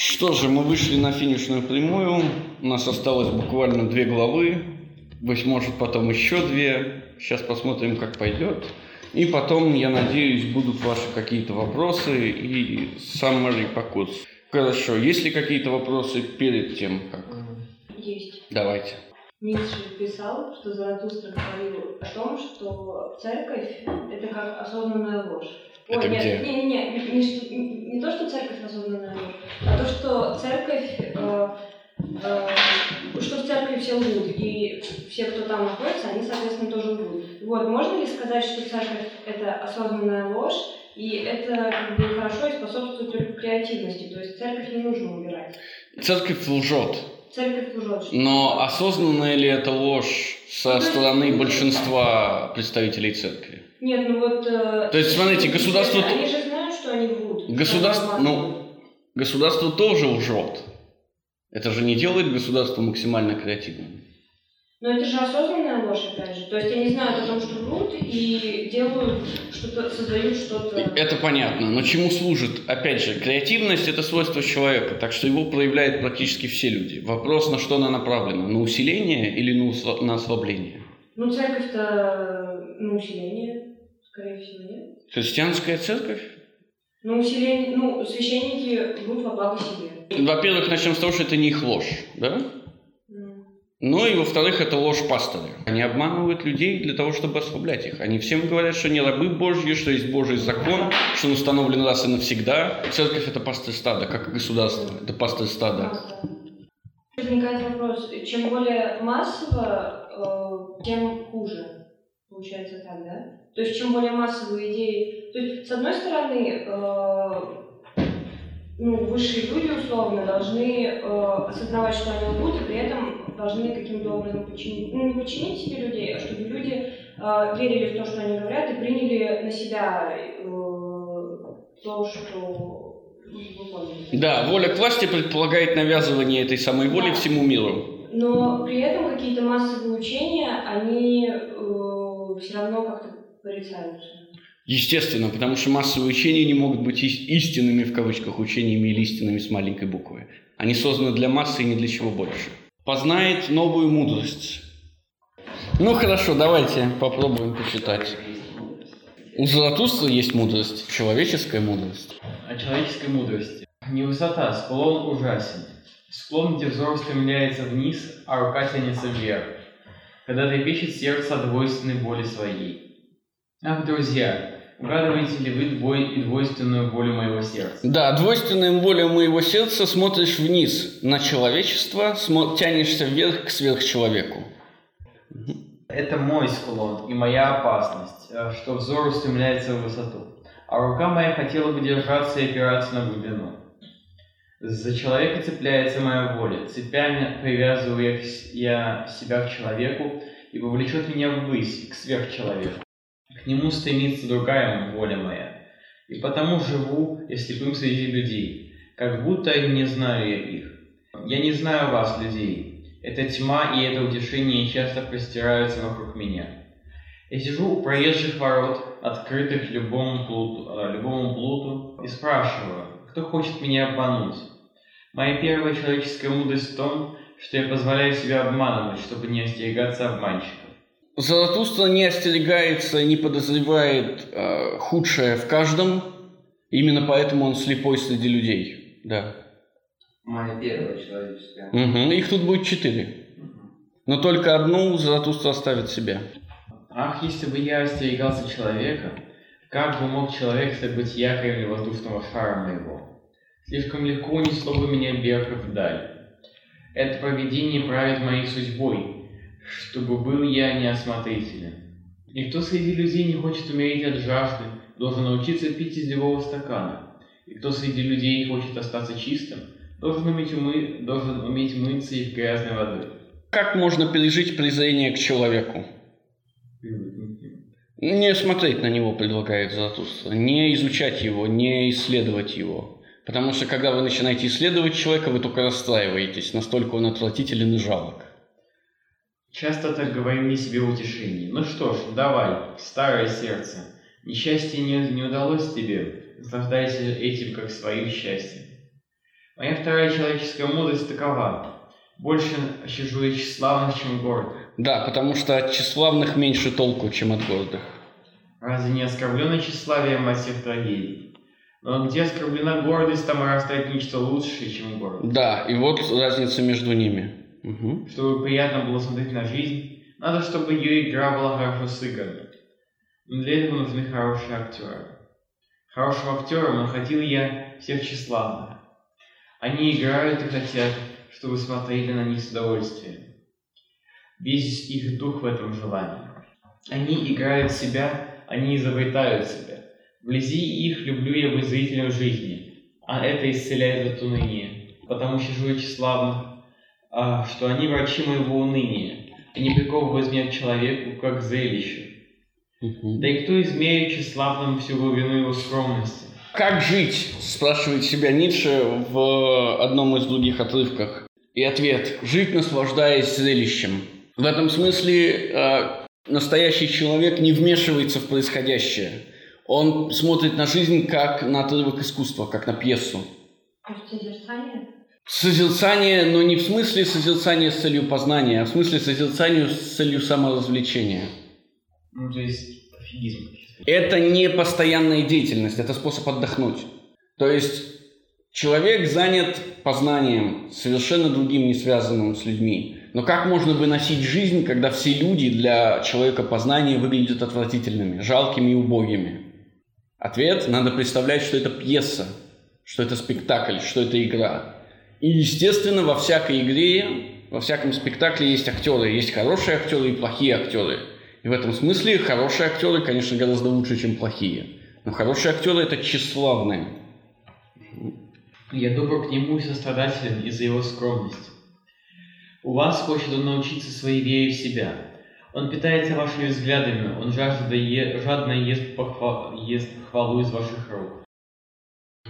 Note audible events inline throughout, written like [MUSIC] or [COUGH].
Что же, мы вышли на финишную прямую. У нас осталось буквально две главы. Быть может, потом еще две. Сейчас посмотрим, как пойдет. И потом, я надеюсь, будут ваши какие-то вопросы и summary по курсу. Хорошо, есть ли какие-то вопросы перед тем, как? Есть. Давайте. Ницше писал, что Заратустра говорил о том, что церковь – это как осознанная ложь. Это Ой, нет, где? Не, не, не, не, не- не то, что церковь осознанная ложь, а то, что церковь, э, э, что в церкви все лгут, и все, кто там находится, они, соответственно, тоже лгут. Вот, можно ли сказать, что церковь – это осознанная ложь, и это как бы хорошо и способствует только креативности, то есть церковь не нужно убирать. Церковь лжет. Церковь лжет. Но осознанная ли это ложь со стороны большинства представителей церкви? Нет, ну вот... э, То есть, смотрите, государство- Они же знают, что они врут. Государство, ну, государство тоже лжет. Это же не делает государство максимально креативным. Но это же осознанная ложь, опять же. То есть они знают о том, что врут, и делают что-то, создают что-то... Это понятно, но чему служит? Опять же, креативность – это свойство человека, так что его проявляют практически все люди. Вопрос, на что она направлена? На усиление или на на ослабление? Ну, церковь-то на усиление, скорее всего, нет? Христианская церковь? На усиление... Ну, священники врут во благо себе. Во-первых, начнем с того, что это не их ложь, да? Ну, Ну и во-вторых, это ложь пастыря. Они обманывают людей для того, чтобы ослаблять их. Они всем говорят, что не рабы Божьи, что есть Божий закон, что он установлен раз и навсегда. Церковь – это пастырь стада, как и государство. Это пастырь стада. да. Возникает вопрос, чем более массово, э, тем хуже. Получается так, да? То есть, чем более массовые идеи... То есть, с одной стороны, э, ну, высшие люди, условно, должны э, осознавать, что они лгут, и при этом должны каким-то образом подчинить, ну, не подчинить себе людей, а чтобы люди э, верили в то, что они говорят, и приняли на себя э, то, что... Да, воля к власти предполагает навязывание этой самой воли Да. всему миру. Но при этом какие-то массовые учения, они все равно как-то порицаются. Естественно, потому что массовые учения не могут быть ис- истинными, в кавычках, учениями или истинными с маленькой буквы. Они созданы для массы и ни для чего больше. Познает новую мудрость. Ну хорошо, давайте попробуем почитать. У Заратустра есть мудрость, человеческая мудрость. О человеческой мудрости. Не высота, склон ужасен. Склон, где взор устремляется вниз, а рука тянется вверх. Когда трепещет сердце от двойственной боли своей. Ах, друзья, угадываете ли вы двой и двойственную волю моего сердца? Да, двойственная воля моего сердца смотришь вниз на человечество, смо- тянешься вверх к сверхчеловеку. Это мой склон и моя опасность, э, что взор устремляется в высоту, а рука моя хотела бы держаться и опираться на глубину. За человека цепляется моя воля, цепями привязываю я, себя к человеку, и повлечет меня ввысь, к сверхчеловеку. К нему стремится другая воля моя, и потому живу я слепым среди людей, как будто не знаю я их. Я не знаю вас, людей, эта тьма и это утешение часто простираются вокруг меня. Я сижу у проезжих ворот, открытых любому плуту, э, любому плуту, и спрашиваю, кто хочет меня обмануть. Моя первая человеческая мудрость в том, что я позволяю себя обманывать, чтобы не остерегаться обманщиков. Заратустра не остерегается, не подозревает э, худшее в каждом, именно поэтому он слепой среди людей. Да. Моя первая человеческая. Мгм. Их тут будет четыре. Но только одну Заратустра оставит себе. Ах, если бы я остерегался человека, как бы мог человек стать быть якорем для воздушного шара моего? Слишком легко унесло бы меня вверх и вдаль. Это провидение правит моей судьбой, чтобы был я неосмотрителен. Никто среди людей не хочет умереть от жажды, должен научиться пить из любого стакана. И кто среди людей хочет остаться чистым, должен уметь, умы... должен уметь мыться из грязной воды. Как можно пережить презрение к человеку? Не смотреть на него предлагает Заратустра, не изучать его, не исследовать его. Потому что когда вы начинаете исследовать человека, вы только расстраиваетесь, настолько он отвратителен и жалок. Часто так говорим не себе утешение. Ну что ж, давай, старое сердце. Несчастье не, не удалось тебе, наслаждайся этим как своим счастьем. Моя вторая человеческая мудрость такова. Больше я тщеславных, чем гордых. Да, потому что от тщеславных меньше толку, чем от гордых. Разве не тщеславие мать всех трагедий? Где оскорблена гордость, там растает нечто лучшее, чем гордость. Да, и вот разница между ними. Мгм. Чтобы приятно было смотреть на жизнь, надо, чтобы ее игра была хорошо сыграна. Но для этого нужны хорошие актеры. Хорошего актера находил я всех тщеславных. Они играют и хотят, чтобы смотрели на них с удовольствием. Весь их дух в этом желании. Они играют себя, они изобретают себя. Вблизи их люблю я быть зрителем жизни, а это исцеляет от уныния, потому что живу тщеславных, а, что они врачи моего уныния, и не приковывают меня к человеку, как к зрелищу. Да и кто измерит тщеславным всю глубину его скромности? Как жить? спрашивает себя Ницше в одном из других отрывках. И ответ – жить, наслаждаясь зрелищем. В этом смысле э, настоящий человек не вмешивается в происходящее. Он смотрит на жизнь как на отрывок искусства, как на пьесу. Может, созерцание? Созерцание, но не в смысле созерцания с целью познания, а в смысле созерцания с целью саморазвлечения. Ну, то есть пофигизм. Это не постоянная деятельность, это способ отдохнуть. То есть человек занят познанием, совершенно другим, не связанным с людьми. Но как можно выносить жизнь, когда все люди для человека познания выглядят отвратительными, жалкими и убогими? Ответ – надо представлять, что это пьеса, что это спектакль, что это игра. И, естественно, во всякой игре, во всяком спектакле есть актеры. Есть хорошие актеры и плохие актеры. И в этом смысле хорошие актеры, конечно, гораздо лучше, чем плохие. Но хорошие актеры – это тщеславные. Я добр к нему и сострадателен из-за его скромности. У вас хочет он научиться своей вере в себя. Он питается вашими взглядами, он жаждно, е- жадно ест, похва- ест хвалу из ваших рук.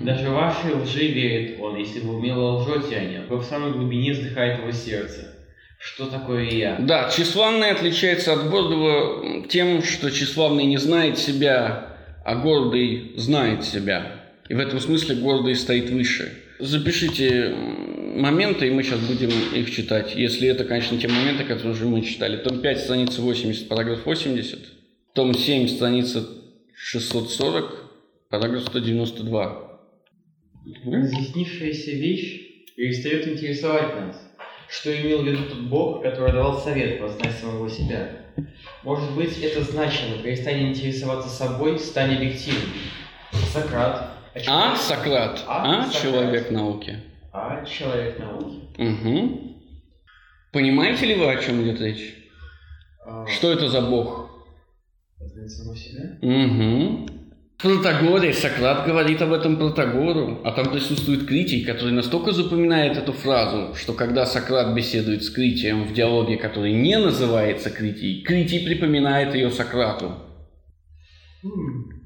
Даже вашей лжи верит он, если вы умело лжете о нем, вы в самой глубине вздыхает его сердце. Что такое я? Да, тщеславный отличается от гордого тем, что тщеславный не знает себя, а гордый знает себя. И в этом смысле гордый стоит выше. Запишите моменты, и мы сейчас будем их читать. Если это, конечно, те моменты, которые уже мы читали. Том 5, страница 80, параграф 80. Том 7, страница 640, параграф 192. Мгм. Разъяснившаяся вещь перестает интересовать нас. Что имел в виду тот Бог, который давал совет познать самого себя? Может быть, это значило перестань интересоваться собой, стань объективным. Сократ. А, человек- Сократ, А, а, Сократ. человек науки. А человек науки. Угу. Понимаете ли вы, о чем идет речь? А, Что это за бог? Самого себя? Угу. В Протагоре Сократ говорит об этом Протагору, а там присутствует Критий, который настолько запоминает эту фразу, что когда Сократ беседует с Критием в диалоге, который не называется Критий, Критий припоминает ее Сократу. М,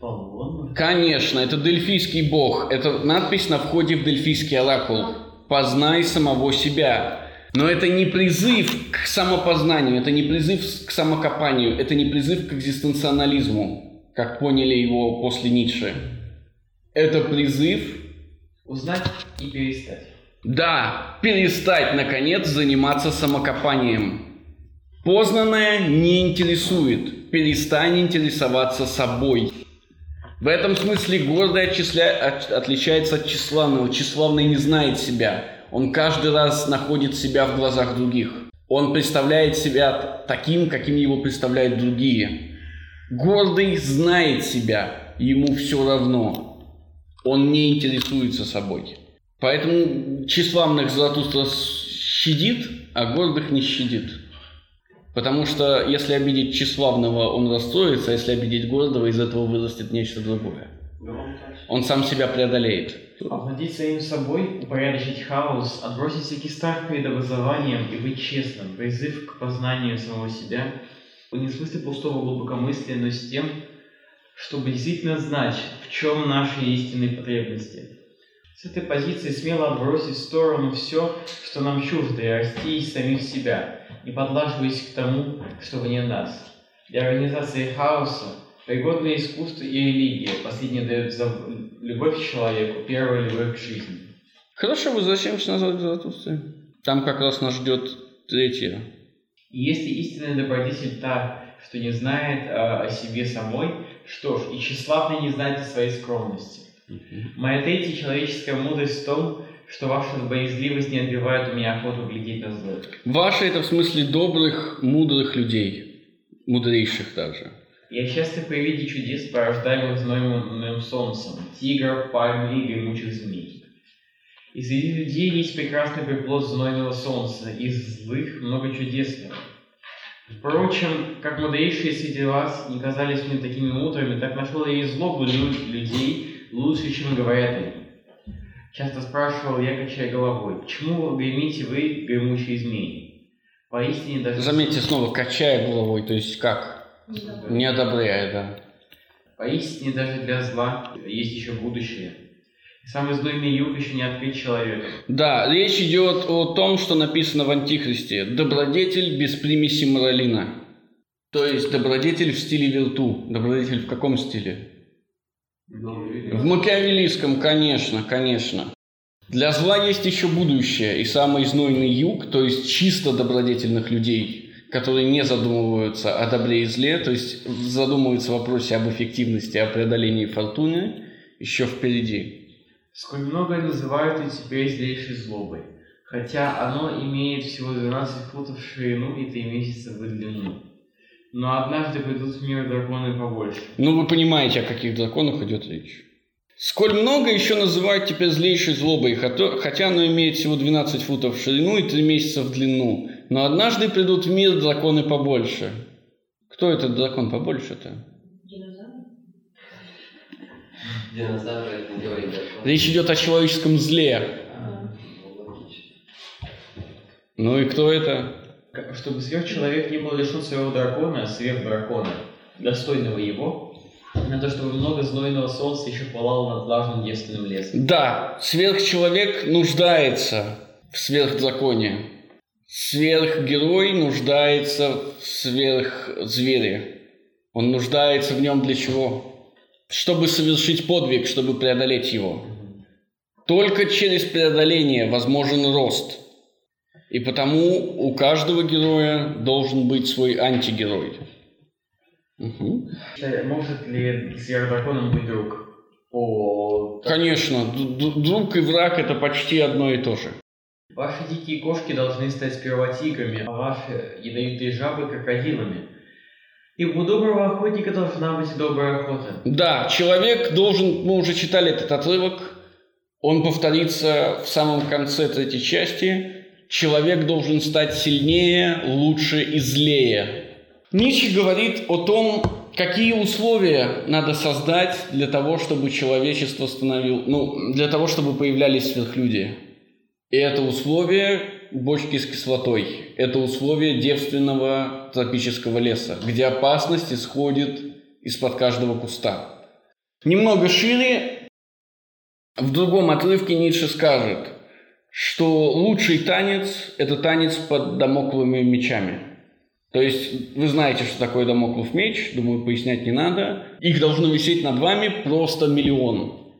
Полон. Конечно, это дельфийский бог. Это надпись на входе в дельфийский оракул. «Познай самого себя». Но это не призыв к самопознанию, это не призыв к самокопанию, это не призыв к экзистенциализму, как поняли его после Ницше. Это призыв, Узнать и перестать. да, перестать, наконец, заниматься самокопанием. Познанное не интересует, перестань интересоваться собой. В этом смысле гордый отчисля- от- отличается от тщеславного. Тщеславный не знает себя. Он каждый раз находит себя в глазах других. Он представляет себя таким, каким его представляют другие. Гордый знает себя, ему все равно. Он не интересуется собой. Поэтому тщеславных Златустра щадит, а гордых не щадит. Потому что если обидеть тщеславного, он расстроится, а если обидеть гордого, из этого вырастет нечто другое. Он сам себя преодолеет. Овладеть самим собой, упорядочить хаос, отбросить всякий страх перед образованием и быть честным, призыв к познанию самого себя, не в смысле пустого глубокомыслия, но с тем, чтобы действительно знать, в чем наши истинные потребности. С этой позиции смело отбросить в сторону все, что нам чуждо, и расти из самих себя, не подлаживаясь к тому, что вне нас. Для организации хаоса пригодное искусство и религия. Последнее дает любовь к человеку, первая любовь к жизни. Хорошо, возвращаемся назад к Заратустре. Там как раз нас ждет третье. И если истинная добродетель та, что не знает а, о себе самой, что ж, и тщеславный не знает о своей скромности. Моя третья человеческая мудрость в том, что ваша боязливость не отбивает у меня охоту глядеть на зло. Ваши это в смысле добрых, мудрых людей. Мудрейших также. Я счастлив при виде чудес, порождаемых знойным солнцем, тигров, пальмы и гремучих змей. И среди людей есть прекрасный приплод знойного солнца, из злых много чудесного. Впрочем, как мудрейшие среди вас не казались мне такими мудрыми, так нашел я и злобу лю- людей лучше, чем говорят они. Часто спрашивал я, качая головой, почему гремите вы, гремучие змеи? Поистине даже... Заметьте снова, качая головой, то есть как? Не одобряя, да. Поистине даже для зла есть еще будущее. И самый знойный юг еще не открыт человеком. Да, речь идет о том, что написано в Антихристе. Добродетель без примеси моралина. То есть добродетель в стиле вирту. Добродетель в каком стиле? В макиавеллийском, конечно, конечно. Для зла есть еще будущее, и самый знойный юг, то есть чисто добродетельных людей, которые не задумываются о добре и зле, то есть задумываются в вопросе об эффективности, о преодолении фортуны, еще впереди. Сколь многое называют и теперь злейшей злобой, хотя оно имеет всего 12 футов в ширину и 3 месяца в длину. Но однажды придут в мир драконы побольше. Ну, вы понимаете, о каких драконах идет речь. Сколь много еще называют теперь злейшей злобой, хотя оно имеет всего 12 футов в ширину и 3 месяца в длину. Но однажды придут в мир драконы побольше. Кто этот дракон побольше-то? Динозавр? Динозавры это не говорит Речь идет о человеческом зле. Логично. Ну и кто это? Чтобы сверхчеловек не был лишен своего дракона, сверхдракона, достойного его, надо, чтобы много знойного солнца еще пылало над влажным девственным лесом. Да, сверхчеловек нуждается в сверхдраконе. Сверхгерой нуждается в сверхзвере. Он нуждается в нем для чего? Чтобы совершить подвиг, чтобы преодолеть его. Только через преодоление возможен рост. И потому у каждого героя должен быть свой антигерой. Э, Может ли сверхдраконом быть друг? О, Конечно, д- д- друг и враг это почти одно и то же. Ваши дикие кошки должны стать сперва тиграми, а ваши ядовитые жабы крокодилами. Ибо у доброго охотника должна быть добрая охота. Да, человек должен, мы уже читали этот отрывок, он повторится в самом конце третьей части. Человек должен стать сильнее, лучше и злее. Ницше говорит о том, какие условия надо создать для того, чтобы человечество становилось, ну, для того, чтобы появлялись сверхлюди. И это условие бочки с кислотой. Это условие девственного тропического леса, где опасность исходит из-под каждого куста. Немного шире, в другом отрывке Ницше скажет, что лучший танец – это танец под домокловыми мечами. То есть вы знаете, что такое домоклов меч, думаю, пояснять не надо. Их должно висеть над вами просто миллион.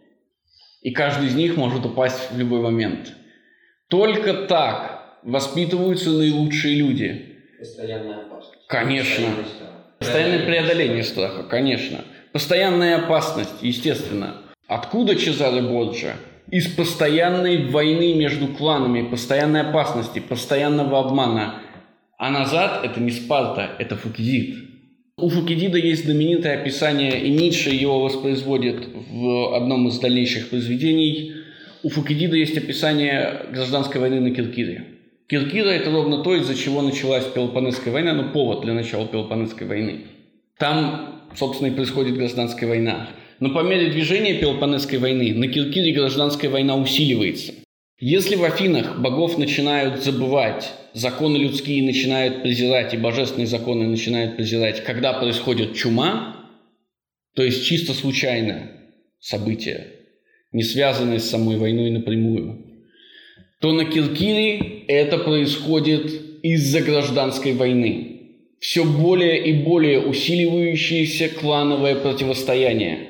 И каждый из них может упасть в любой момент. Только так воспитываются наилучшие люди. Постоянная опасность. Конечно. Постоянное преодоление страха, конечно. Постоянная опасность, естественно. Откуда Чезаре Борджа? Из постоянной войны между кланами, постоянной опасности, постоянного обмана. А назад это не Спарта, это Фукидид. У Фукидида есть знаменитое описание, и Ницше его воспроизводит в одном из дальнейших произведений. У Фукидида есть описание гражданской войны на Киркире. Киркира – это ровно то, из-за чего началась Пелопонесская война, ну, повод для начала Пелопонесской войны. Там, собственно, и происходит гражданская война. Но по мере движения Пелопонесской войны на Киркире гражданская война усиливается. Если в Афинах богов начинают забывать, законы людские начинают презирать и божественные законы начинают презирать, когда происходит чума, то есть чисто случайное событие, не связанное с самой войной напрямую, то на Киркире это происходит из-за гражданской войны. Все более и более усиливающееся клановое противостояние.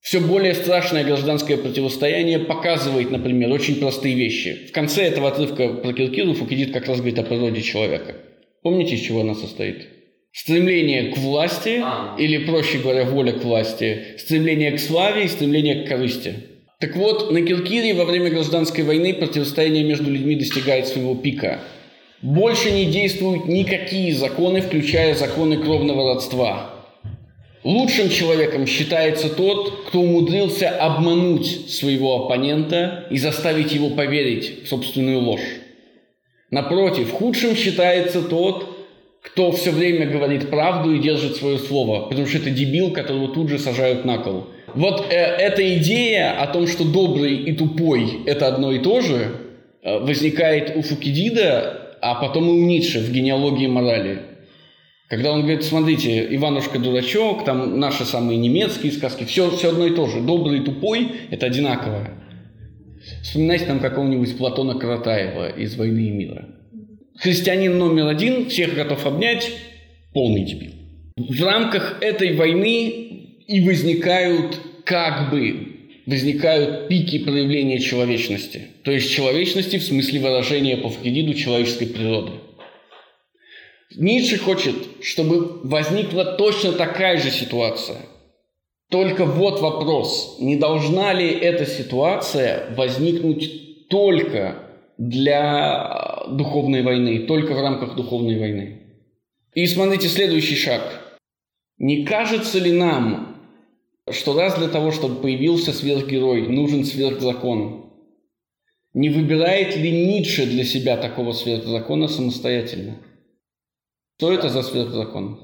Все более страшное гражданское противостояние показывает, например, очень простые вещи. В конце этого отрывка про Киркиру Фукидид как раз говорит о природе человека. Помните, из чего она состоит? Стремление к власти, А. или, проще говоря, воля к власти, стремление к славе и стремление к корысти. Так вот, на Киркире во время гражданской войны противостояние между людьми достигает своего пика. Больше не действуют никакие законы, включая законы кровного родства. Лучшим человеком считается тот, кто умудрился обмануть своего оппонента и заставить его поверить в собственную ложь. Напротив, худшим считается тот, кто все время говорит правду и держит свое слово, потому что это дебил, которого тут же сажают на кол. Вот э, эта идея о том, что добрый и тупой – это одно и то же, э, возникает у Фукидида, а потом и у Ницше в генеалогии морали. Когда он говорит, смотрите, Иванушка дурачок, там наши самые немецкие сказки, все, все одно и то же. Добрый и тупой – это одинаковое. Вспоминайте там какого-нибудь Платона Каратаева из «Войны и мира». Христианин номер один, всех готов обнять, полный дебил. В рамках этой войны и возникают как бы возникают пики проявления человечности. То есть человечности в смысле выражения по Фридиду человеческой природы. Ницше хочет, чтобы возникла точно такая же ситуация. Только вот вопрос, не должна ли эта ситуация возникнуть только для духовной войны, только в рамках духовной войны? И смотрите следующий шаг. Не кажется ли нам, что раз для того, чтобы появился сверхгерой, нужен сверхзакон? Не выбирает ли Ницше для себя такого сверхзакона самостоятельно? Что это за сверхзакон?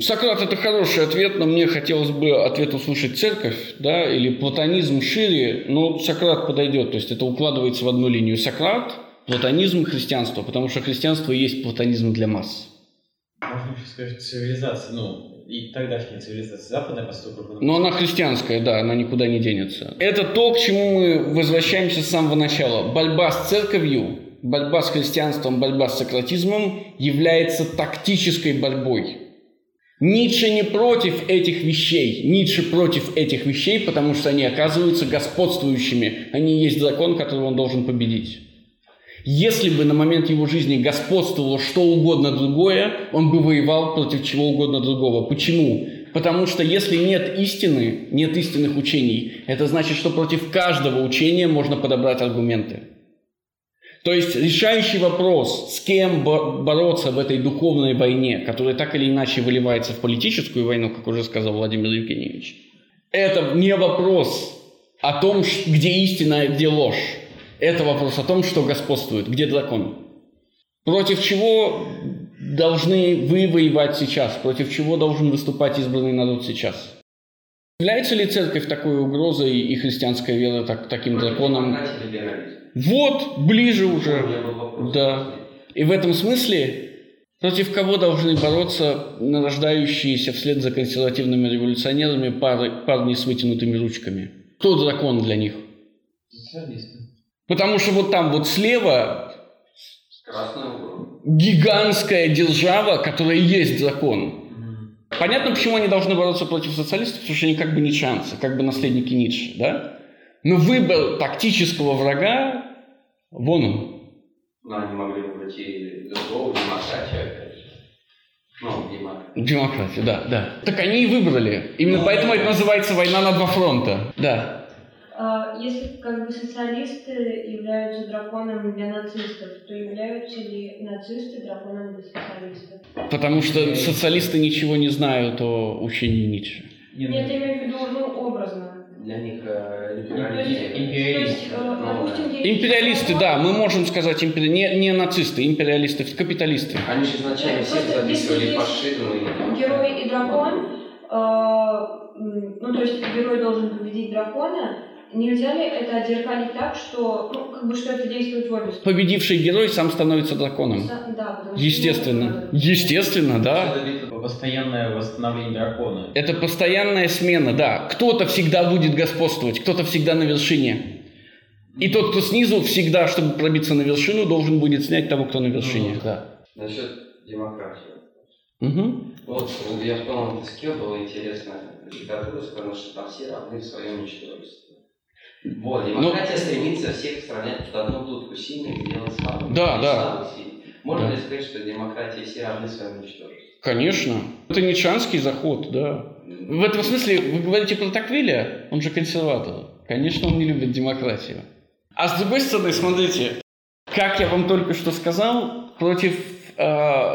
Сократ – это хороший ответ, но мне хотелось бы ответ услышать церковь, да, или платонизм шире, но Сократ подойдет, то есть это укладывается в одну линию. Сократ, платонизм, христианство, потому что христианство есть платонизм для масс. Можно еще сказать, цивилизация, ну, и тогдашняя цивилизация западная поступок. Но она христианская, да, она никуда не денется. Это то, к чему мы возвращаемся с самого начала. Борьба с церковью, борьба с христианством, борьба с сократизмом является тактической борьбой. Ницше не против этих вещей. Ницше против этих вещей, потому что они оказываются господствующими. Они есть закон, который он должен победить. Если бы на момент его жизни господствовало что угодно другое, он бы воевал против чего угодно другого. Почему? Потому что если нет истины, нет истинных учений, это значит, что против каждого учения можно подобрать аргументы. То есть решающий вопрос, с кем бороться в этой духовной войне, которая так или иначе выливается в политическую войну, как уже сказал Владимир Евгеньевич, это не вопрос о том, где истина, а где ложь. Это вопрос о том, что господствует, где дракон. Против чего должны вы воевать сейчас? Против чего должен выступать избранный народ сейчас? Является ли церковь такой угрозой и христианская вера так, таким драконом? Вот, ближе уже. Да. И в этом смысле против кого должны бороться нарождающиеся вслед за консервативными революционерами пары, парни с вытянутыми ручками? Кто дракон для них? Социалисты. Потому что вот там вот слева гигантская держава, которая есть закон. Понятно, почему они должны бороться против социалистов, потому что они как бы не шансы, как бы наследники Ницше, да? Но выбор тактического врага, вон он. Но они могли выбрать и другого, же. Ну, демократию. Демократию, да, да. Так они и выбрали. Именно ну, поэтому да. это называется война на два фронта. Да. А, если как бы социалисты являются драконом для нацистов, то являются ли нацисты драконом для социалистов? Потому что социалисты ничего не знают о учении Ницше. Нет, я имею в виду, ну, образно. Для них э, империалисты. Империалисты, да, мы можем сказать импери... не, не нацисты, империалисты, капиталисты. Они же изначально всех записывали фашизм и... Герой и дракон, э, ну то есть герой должен победить дракона, Нельзя ли это отзеркалить так, что, ну, как бы, что это действует в обе Победивший герой сам становится драконом. Да, потому Естественно. Что... Естественно, да. Постоянное восстановление дракона. Это постоянная смена, да. Кто-то всегда будет господствовать, кто-то всегда на вершине. И тот, кто снизу, всегда, чтобы пробиться на вершину, должен будет снять того, кто на вершине. Ну, да. Насчет демократии. Угу. Вот, я в полном тоске было интересно литература сказана, что там все равны в своем ничтожестве. Вот, демократия стремится всех сравнять в одну дудку сильных делать слабым. Да, и да. Можно Да. ли сказать, что демократия все равны в своем ничтожестве? Конечно. Это ницшанский заход, да. В этом смысле вы говорите про Таквиля, он же консерватор. Конечно, он не любит демократию. А с другой стороны, смотрите, как я вам только что сказал, против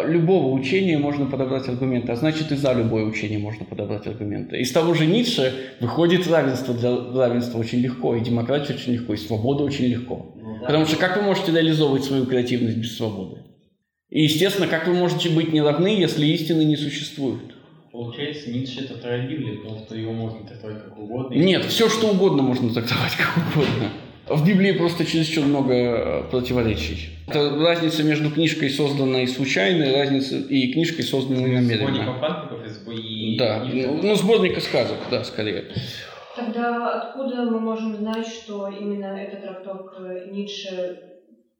любого учения можно подобрать аргументы, а значит и за любое учение можно подобрать аргументы. Из того же Ницше выходит равенство для равенства очень легко, и демократия очень легко, и свобода очень легко. Ну, да. Потому что как вы можете реализовывать свою креативность без свободы? И, естественно, как вы можете быть неравны, если истины не существует? Получается, Ницше это Библия, потому что его можно трактовать как угодно. Нет, все что угодно можно трактовать как угодно. В Библии просто чересчур много э, противоречий. Это разница между книжкой, созданной случайно, и разница и книжкой, созданной намеренно. Сборников фанфиков и сбо- и... Да, ну, ну, сборника сказок, да, скорее. Тогда откуда мы можем знать, что именно эта трактовка Ницше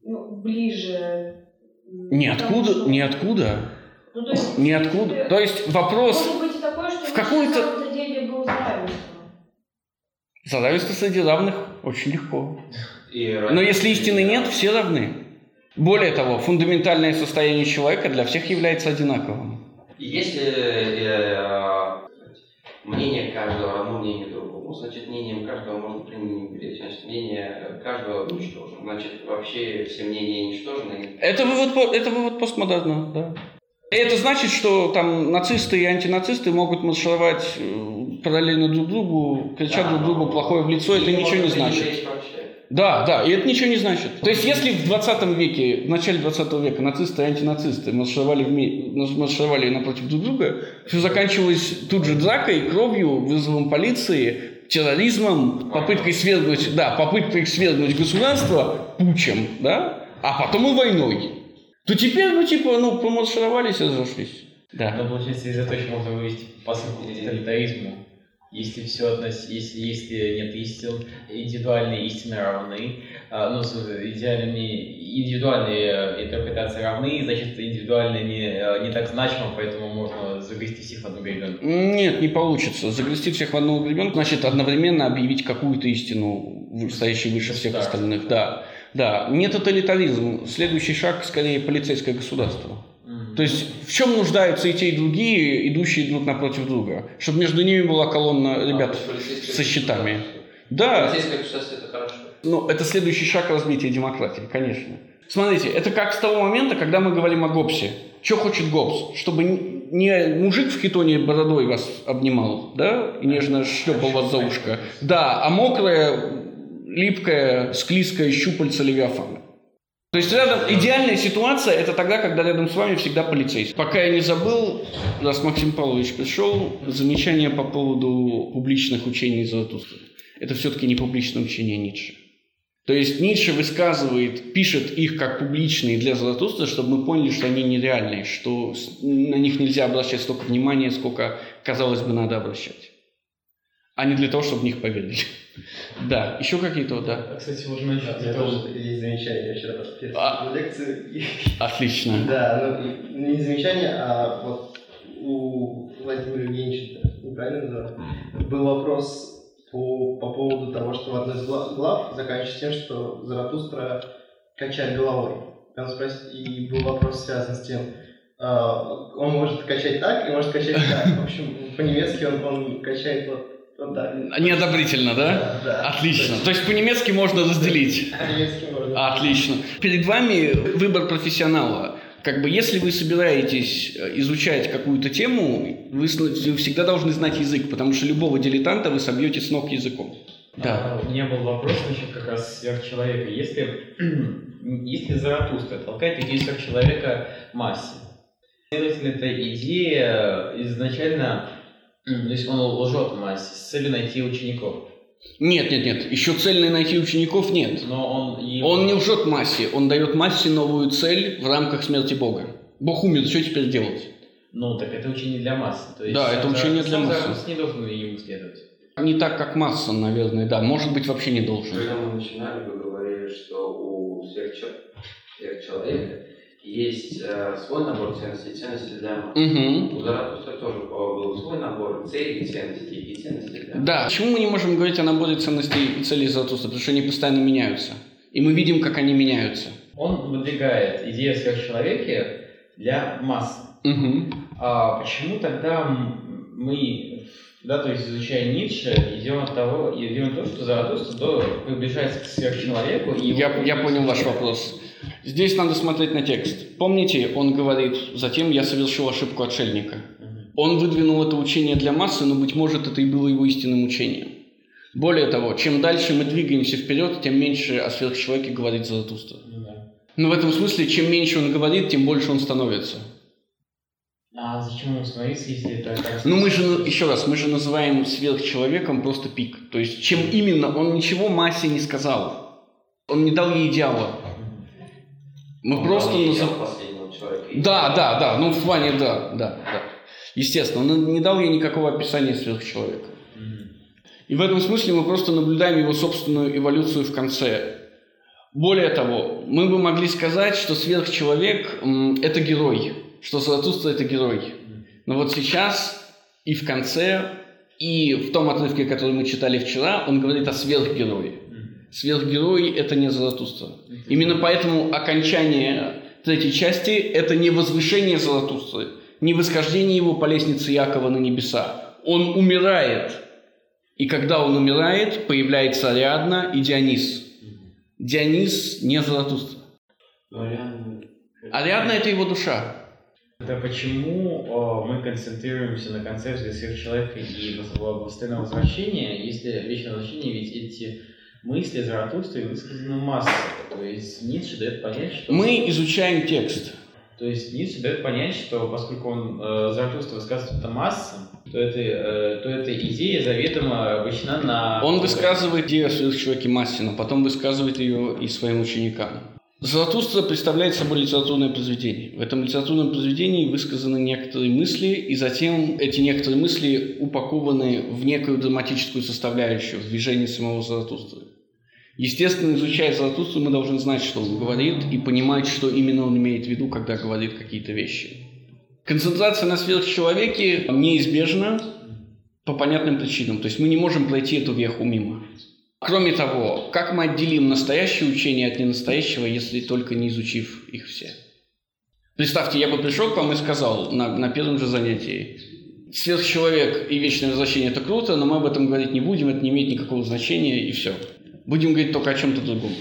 ну, ближе? Ниоткуда, что- ниоткуда, Ну, то есть, ниоткуда. То есть вопрос, Может быть такое, что в какой-то- за равенство среди равных очень легко. И Но если истины нет, все равны. Более того, фундаментальное состояние человека для всех является одинаковым. Если э, мнение каждого равно мнению другому, значит мнением каждого можно пренебречь, значит мнение каждого уничтожено. Значит вообще все мнения ничтожны. Это вывод, это вывод постмодерна, да. Это значит, что там нацисты и антинацисты могут маршировать э, параллельно друг другу, кричать друг другу плохое в лицо, это ничего не значит. Да, да, и это ничего не значит. То есть, если в 20 веке, в начале 20 века нацисты и антинацисты маршировали, вме- маршировали напротив друг друга, все заканчивалось тут же дракой, кровью, вызовом полиции, терроризмом, попыткой свергнуть, да, попыткой свергнуть государство, путчем, да, а потом и войной. То теперь, ну, типа, ну, помаршировались и разошлись. Да. Но получается, из этого еще можно вывести посылку тоталитаризму. Если все относ... если, если нет истин, индивидуальные истины равны, а, ну, идеальными, индивидуальные э, интерпретации равны, значит, индивидуальные не, э, не так значимо, поэтому можно загрести всех в одну гребенку. Нет, не получится. Загрести всех в одного гребенка значит одновременно объявить какую-то истину, стоящую выше всех остальных. Да. Да, не тоталитаризм. Следующий шаг скорее полицейское государство. То есть в чем нуждаются и те, и другие, идущие друг напротив друга? Чтобы между ними была колонна ребят А, со щитами. Да, Полицейское государство это хорошо. ну, это следующий шаг развития демократии, конечно. Смотрите, это как с того момента, когда мы говорим о Гоббсе. Что хочет Гоббс? Чтобы не мужик в хитоне бородой вас обнимал, да, и нежно шлепал вас за ушко. Да, а мокрая, липкая, склизкая щупальца Левиафана. То есть рядом идеальная ситуация это тогда, когда рядом с вами всегда полицейский. Пока я не забыл, раз Максим Павлович пришел, замечание по поводу публичных учений Заратустры. Это все-таки не публичное учение Ницше. То есть Ницше высказывает, пишет их как публичные для Заратустры, чтобы мы поняли, что они нереальные, что на них нельзя обращать столько внимания, сколько, казалось бы, надо обращать. А не для того, чтобы в них поверили. [LAUGHS] Да, еще какие-то, да. А, кстати, У меня этого... тоже есть замечание, я вчера А. посмотрел лекцию. и- [LAUGHS] Отлично. Да, ну, не замечание, а вот у Владимира Евгеньевича, неправильно называю, был вопрос по, по поводу того, что в одной из гла- глав заканчивается тем, что Заратустра качает головой. И Он спросил, и был вопрос связан с тем, а, он может качать так и может качать так. В общем, по-немецки он, он качает вот, так. Неодобрительно, да? Да, да. Отлично. То есть по-немецки можно разделить. По-немецки можно. Отлично. Перед вами выбор профессионала. Как бы, если вы собираетесь э, изучать какую-то тему, вы всегда должны знать язык, потому что любого дилетанта вы собьете с ног языком. Да. А, У меня был вопрос насчет как раз сверхчеловека. Если, [CLEARS THROAT] если Заратустра толкает идею сверхчеловека массе, следовательно, эта идея изначально, то есть он лжет массе с целью найти учеников. Нет, нет, нет. Еще цельной найти учеников нет. Но он... и- Он не лжет массе, он дает массе новую цель в рамках смерти Бога. Бог умер, что теперь делать? Ну, так это учение для массы. То есть Да, это учение для массы. Не должен ему следовать. Не так, как масса, наверное, да. Может быть, вообще не должен. Когда мы начинали, вы говорили, что у сверхчел- сверхчеловека есть э, свой набор ценностей, ценности для масс. Угу. У Заратустра тоже был свой набор целей, ценностей и ценностей для Да. Почему мы не можем говорить о наборе ценностей и целей Заратустра? Потому что они постоянно меняются. И мы видим, как они меняются. Он выдвигает идею о сверхчеловеке для массы. Угу. А почему тогда мы, да, то есть изучая Ницше, идем от того, идем от того, что Заратустра до, приближается к сверхчеловеку и его Я, я понял ваш вопрос. Здесь надо смотреть на текст. Помните, он говорит, затем я совершил ошибку отшельника. Он выдвинул это учение для массы, но, быть может, это и было его истинным учением. Более того, чем дальше мы двигаемся вперед, тем меньше о сверхчеловеке говорит Заратустра. Ну. Но в этом смысле, чем меньше он говорит, тем больше он становится. А зачем ему становиться, если это? Ну мы же, еще раз, мы же называем сверхчеловеком просто пик. То есть, чем именно, он ничего массе не сказал. Он не дал ей идеала. Мы Он просто называем... Да, да, да, ну в плане, да, да, да. Естественно, он не дал ей никакого описания сверхчеловека. И в этом смысле мы просто наблюдаем его собственную эволюцию в конце. Более того, мы бы могли сказать, что сверхчеловек это герой, что Заратустра – это герой. Но вот сейчас и в конце, и в том отрывке, который мы читали вчера, он говорит о сверхгерое. Сверхгерой – это не Заратустра. Именно поэтому окончание третьей части – это не возвышение Заратустры, не восхождение его по лестнице Якова на небеса. Он умирает. И когда он умирает, появляется Ариадна и Дионис. Дионис не Заратустра. Ариадна – это его душа. Тогда почему э, мы концентрируемся на концепции сверхчеловека и воз- постоянного возвращения, если вечное возвращение, ведь эти мысли Заратустры высказаны массой. То есть Ницше дает понять, что... Мы изучаем текст. То есть Ницше дает понять, что поскольку он э, Заратустра высказывает это массам, то, это, э, то эта идея заведомо обречена на... Он высказывает идею о сверхчеловеке массе, но потом высказывает ее и своим ученикам. Заратустра представляет собой литературное произведение. В этом литературном произведении высказаны некоторые мысли, и затем эти некоторые мысли упакованы в некую драматическую составляющую в движении самого Заратустры. Естественно, изучая Заратустру, мы должны знать, что он говорит, и понимать, что именно он имеет в виду, когда говорит какие-то вещи. Концентрация на сверхчеловеке неизбежна по понятным причинам. То есть мы не можем пройти эту веху мимо. Кроме того, как мы отделим настоящее учение от ненастоящего, если только не изучив их все? Представьте, я бы пришел к вам и сказал на, на первом же занятии, сверхчеловек и вечное возвращение – это круто, но мы об этом говорить не будем, это не имеет никакого значения, и все. Будем говорить только о чем-то другом.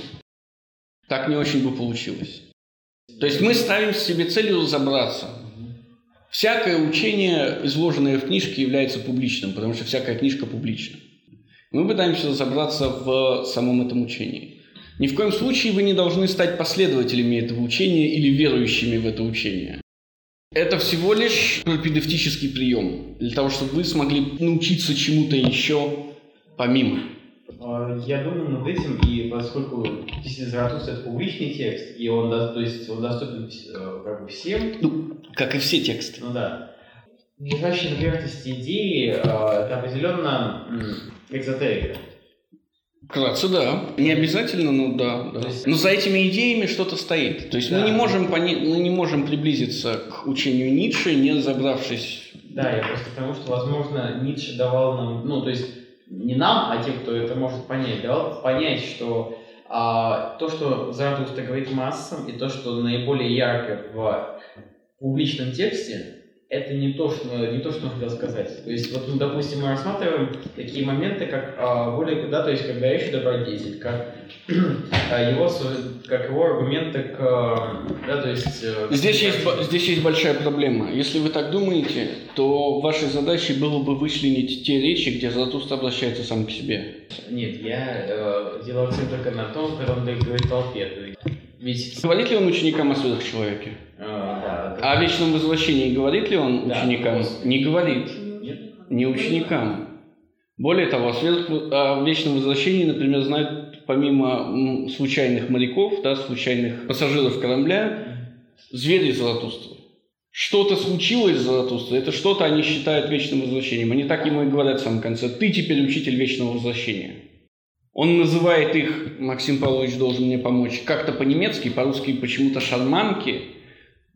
Так не очень бы получилось. То есть мы ставим себе целью разобраться. Всякое учение, изложенное в книжке, является публичным, потому что всякая книжка публична. Мы пытаемся разобраться в самом этом учении. Ни в коем случае вы не должны стать последователями этого учения или верующими в это учение. Это всего лишь пропедевтический прием, для того, чтобы вы смогли научиться чему-то еще помимо. Э, Я думаю над этим, и поскольку действительно Заратустра это публичный текст, и он, то есть он доступен э, как бы всем, Ну, как и все тексты. ну да. Лежащие на поверхности идеи э, это определенно экзотерика. Вкратце, да. Не обязательно, но да. да. Есть- Но за этими идеями что-то стоит. То есть мы, Да. не можем пони- мы не можем приблизиться к учению Ницше, не разобравшись. Да, я просто потому, что, возможно, Ницше давал нам, ну, то есть не нам, а тем, кто это может понять, давал понять, что а, то, что Заратустра говорит массам, и то, что наиболее ярко в публичном тексте, это не то, что, не то, что хотел сказать. То есть, вот, ну, допустим, мы рассматриваем такие моменты, как а, более, да, то есть, как дающий добродетель, как а, его, как его аргументы к, да, то есть... э, Здесь есть, здесь есть большая проблема. Если вы так думаете, то вашей задачей было бы вычленить те речи, где Заратустра обращается сам к себе. Нет, я э, делал акцент только на том, когда он говорит толпе. Ведь, Говорит ли он ученикам о сверхчеловеке? э, да, А о вечном возвращении говорит ли он Да. ученикам? Не говорит. Нет? Не ученикам. Более того, о, вечном возвращении, например, знают помимо случайных моряков, да, случайных пассажиров корабля, звери Заратустры. Что-то случилось с Заратустрой, это что-то они считают вечным возвращением. Они так ему и говорят в самом конце, ты теперь учитель вечного возвращения. Он называет их, Максим Павлович должен мне помочь, как-то по-немецки, по-русски почему-то шарманки,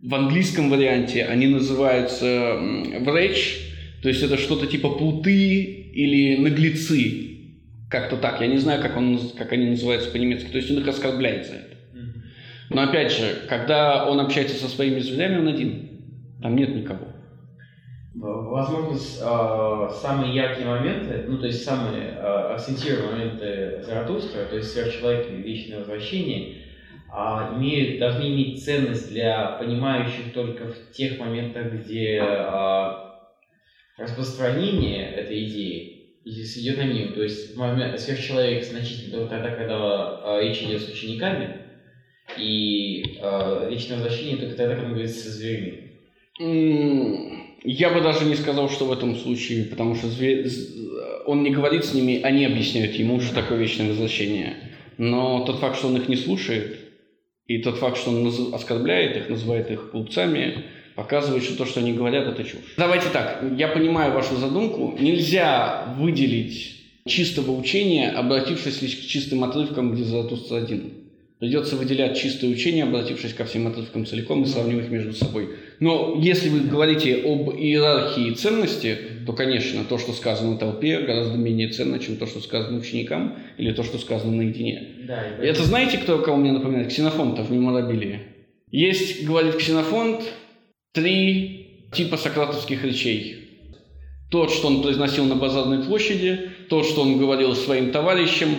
В английском варианте они называются врэч, то есть это что-то типа плуты или наглецы. Как-то так. Я не знаю, как, он, как они называются по-немецки. То есть он их оскорбляет за это. Но опять же, когда он общается со своими друзьями, он один. Там нет никого. Возможно, а, самые яркие моменты, ну, то есть самые а, акцентированные моменты Заратустра, то есть сверхчеловек и вечное возвращение, а, имеют, должны иметь ценность для понимающих только в тех моментах, где распространение этой идеи здесь идет на минимум. То есть момент, сверхчеловек значительно только тогда, когда речь идет с учениками, и вечное возвращение только тогда, когда он говорит со зверями. Я бы даже не сказал, что в этом случае, потому что зве- он не говорит с ними, они объясняют ему, что такое вечное возвращение. Но тот факт, что он их не слушает, и тот факт, что он наз- оскорбляет их, называет их глупцами, показывает, что то, что они говорят, это чушь. Давайте так, я понимаю вашу задумку. Нельзя выделить чистого учения, обратившись лишь к чистым отрывкам, где Заратустра один. Придется выделять чистое учение, обратившись ко всем отрывкам целиком и сравнивать их между собой. Но если вы говорите об иерархии ценности, то, конечно, то, что сказано толпе, гораздо менее ценно, чем то, что сказано ученикам или то, что сказано наедине. Да, и Это знаете, кто кого мне напоминает? Ксенофонта в меморабилии. Есть, говорит Ксенофонт, три типа сократовских речей. Тот, что он произносил на базарной площади, тот, что он говорил своим товарищам,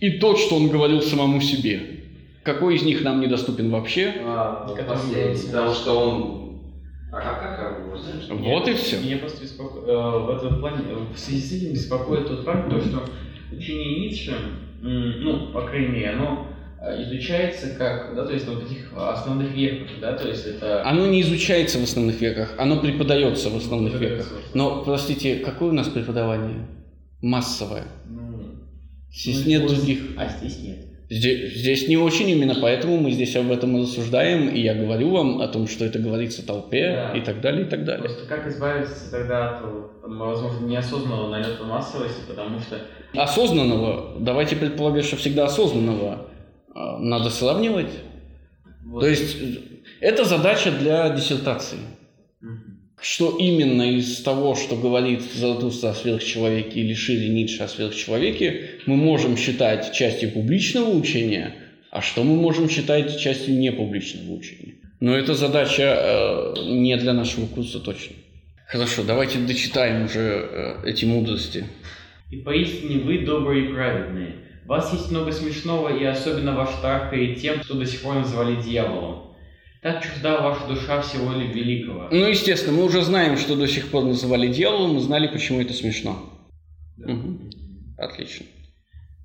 и тот, что он говорил самому себе. Какой из них нам недоступен вообще? А, Который последний, потому что он... А как, как, как его знаешь? Вот и все. Меня просто беспоко- э, в этом плане, э, в связи с этим беспокоит тот факт, то, что учение Ницше, ну, по крайней мере, оно э, изучается как, да, то есть на вот этих основных веках, да, то есть это... Оно не изучается в основных веках, оно преподается в основных Преподается веках. Но, простите, какое у нас преподавание? Массовое. ну, Здесь ну, нет других. А здесь нет. Здесь, здесь не очень, именно поэтому мы здесь об этом и рассуждаем, и я говорю вам о том, что это говорится толпе, Да. и так далее, и так далее. Просто как избавиться тогда от, возможно, неосознанного налета массовости, потому что Осознанного, давайте предполагать, что всегда осознанного а, надо сравнивать. вот- То есть э, это задача для диссертации. Что именно из того, что говорит Заратустра о сверхчеловеке или шире Ницше о сверхчеловеке, мы можем считать частью публичного учения, а что мы можем считать частью непубличного учения. Но эта задача э, не для нашего курса точно. Хорошо, давайте дочитаем уже э, эти мудрости. И поистине вы добрые и праведные. В вас есть много смешного, и особенно ваш страх перед тем, что до сих пор называли дьяволом. Так чужда ваша душа всего ли великого. Ну, естественно, мы уже знаем, что до сих пор называли дьяволом, мы знали, почему это смешно. Мгм. Отлично.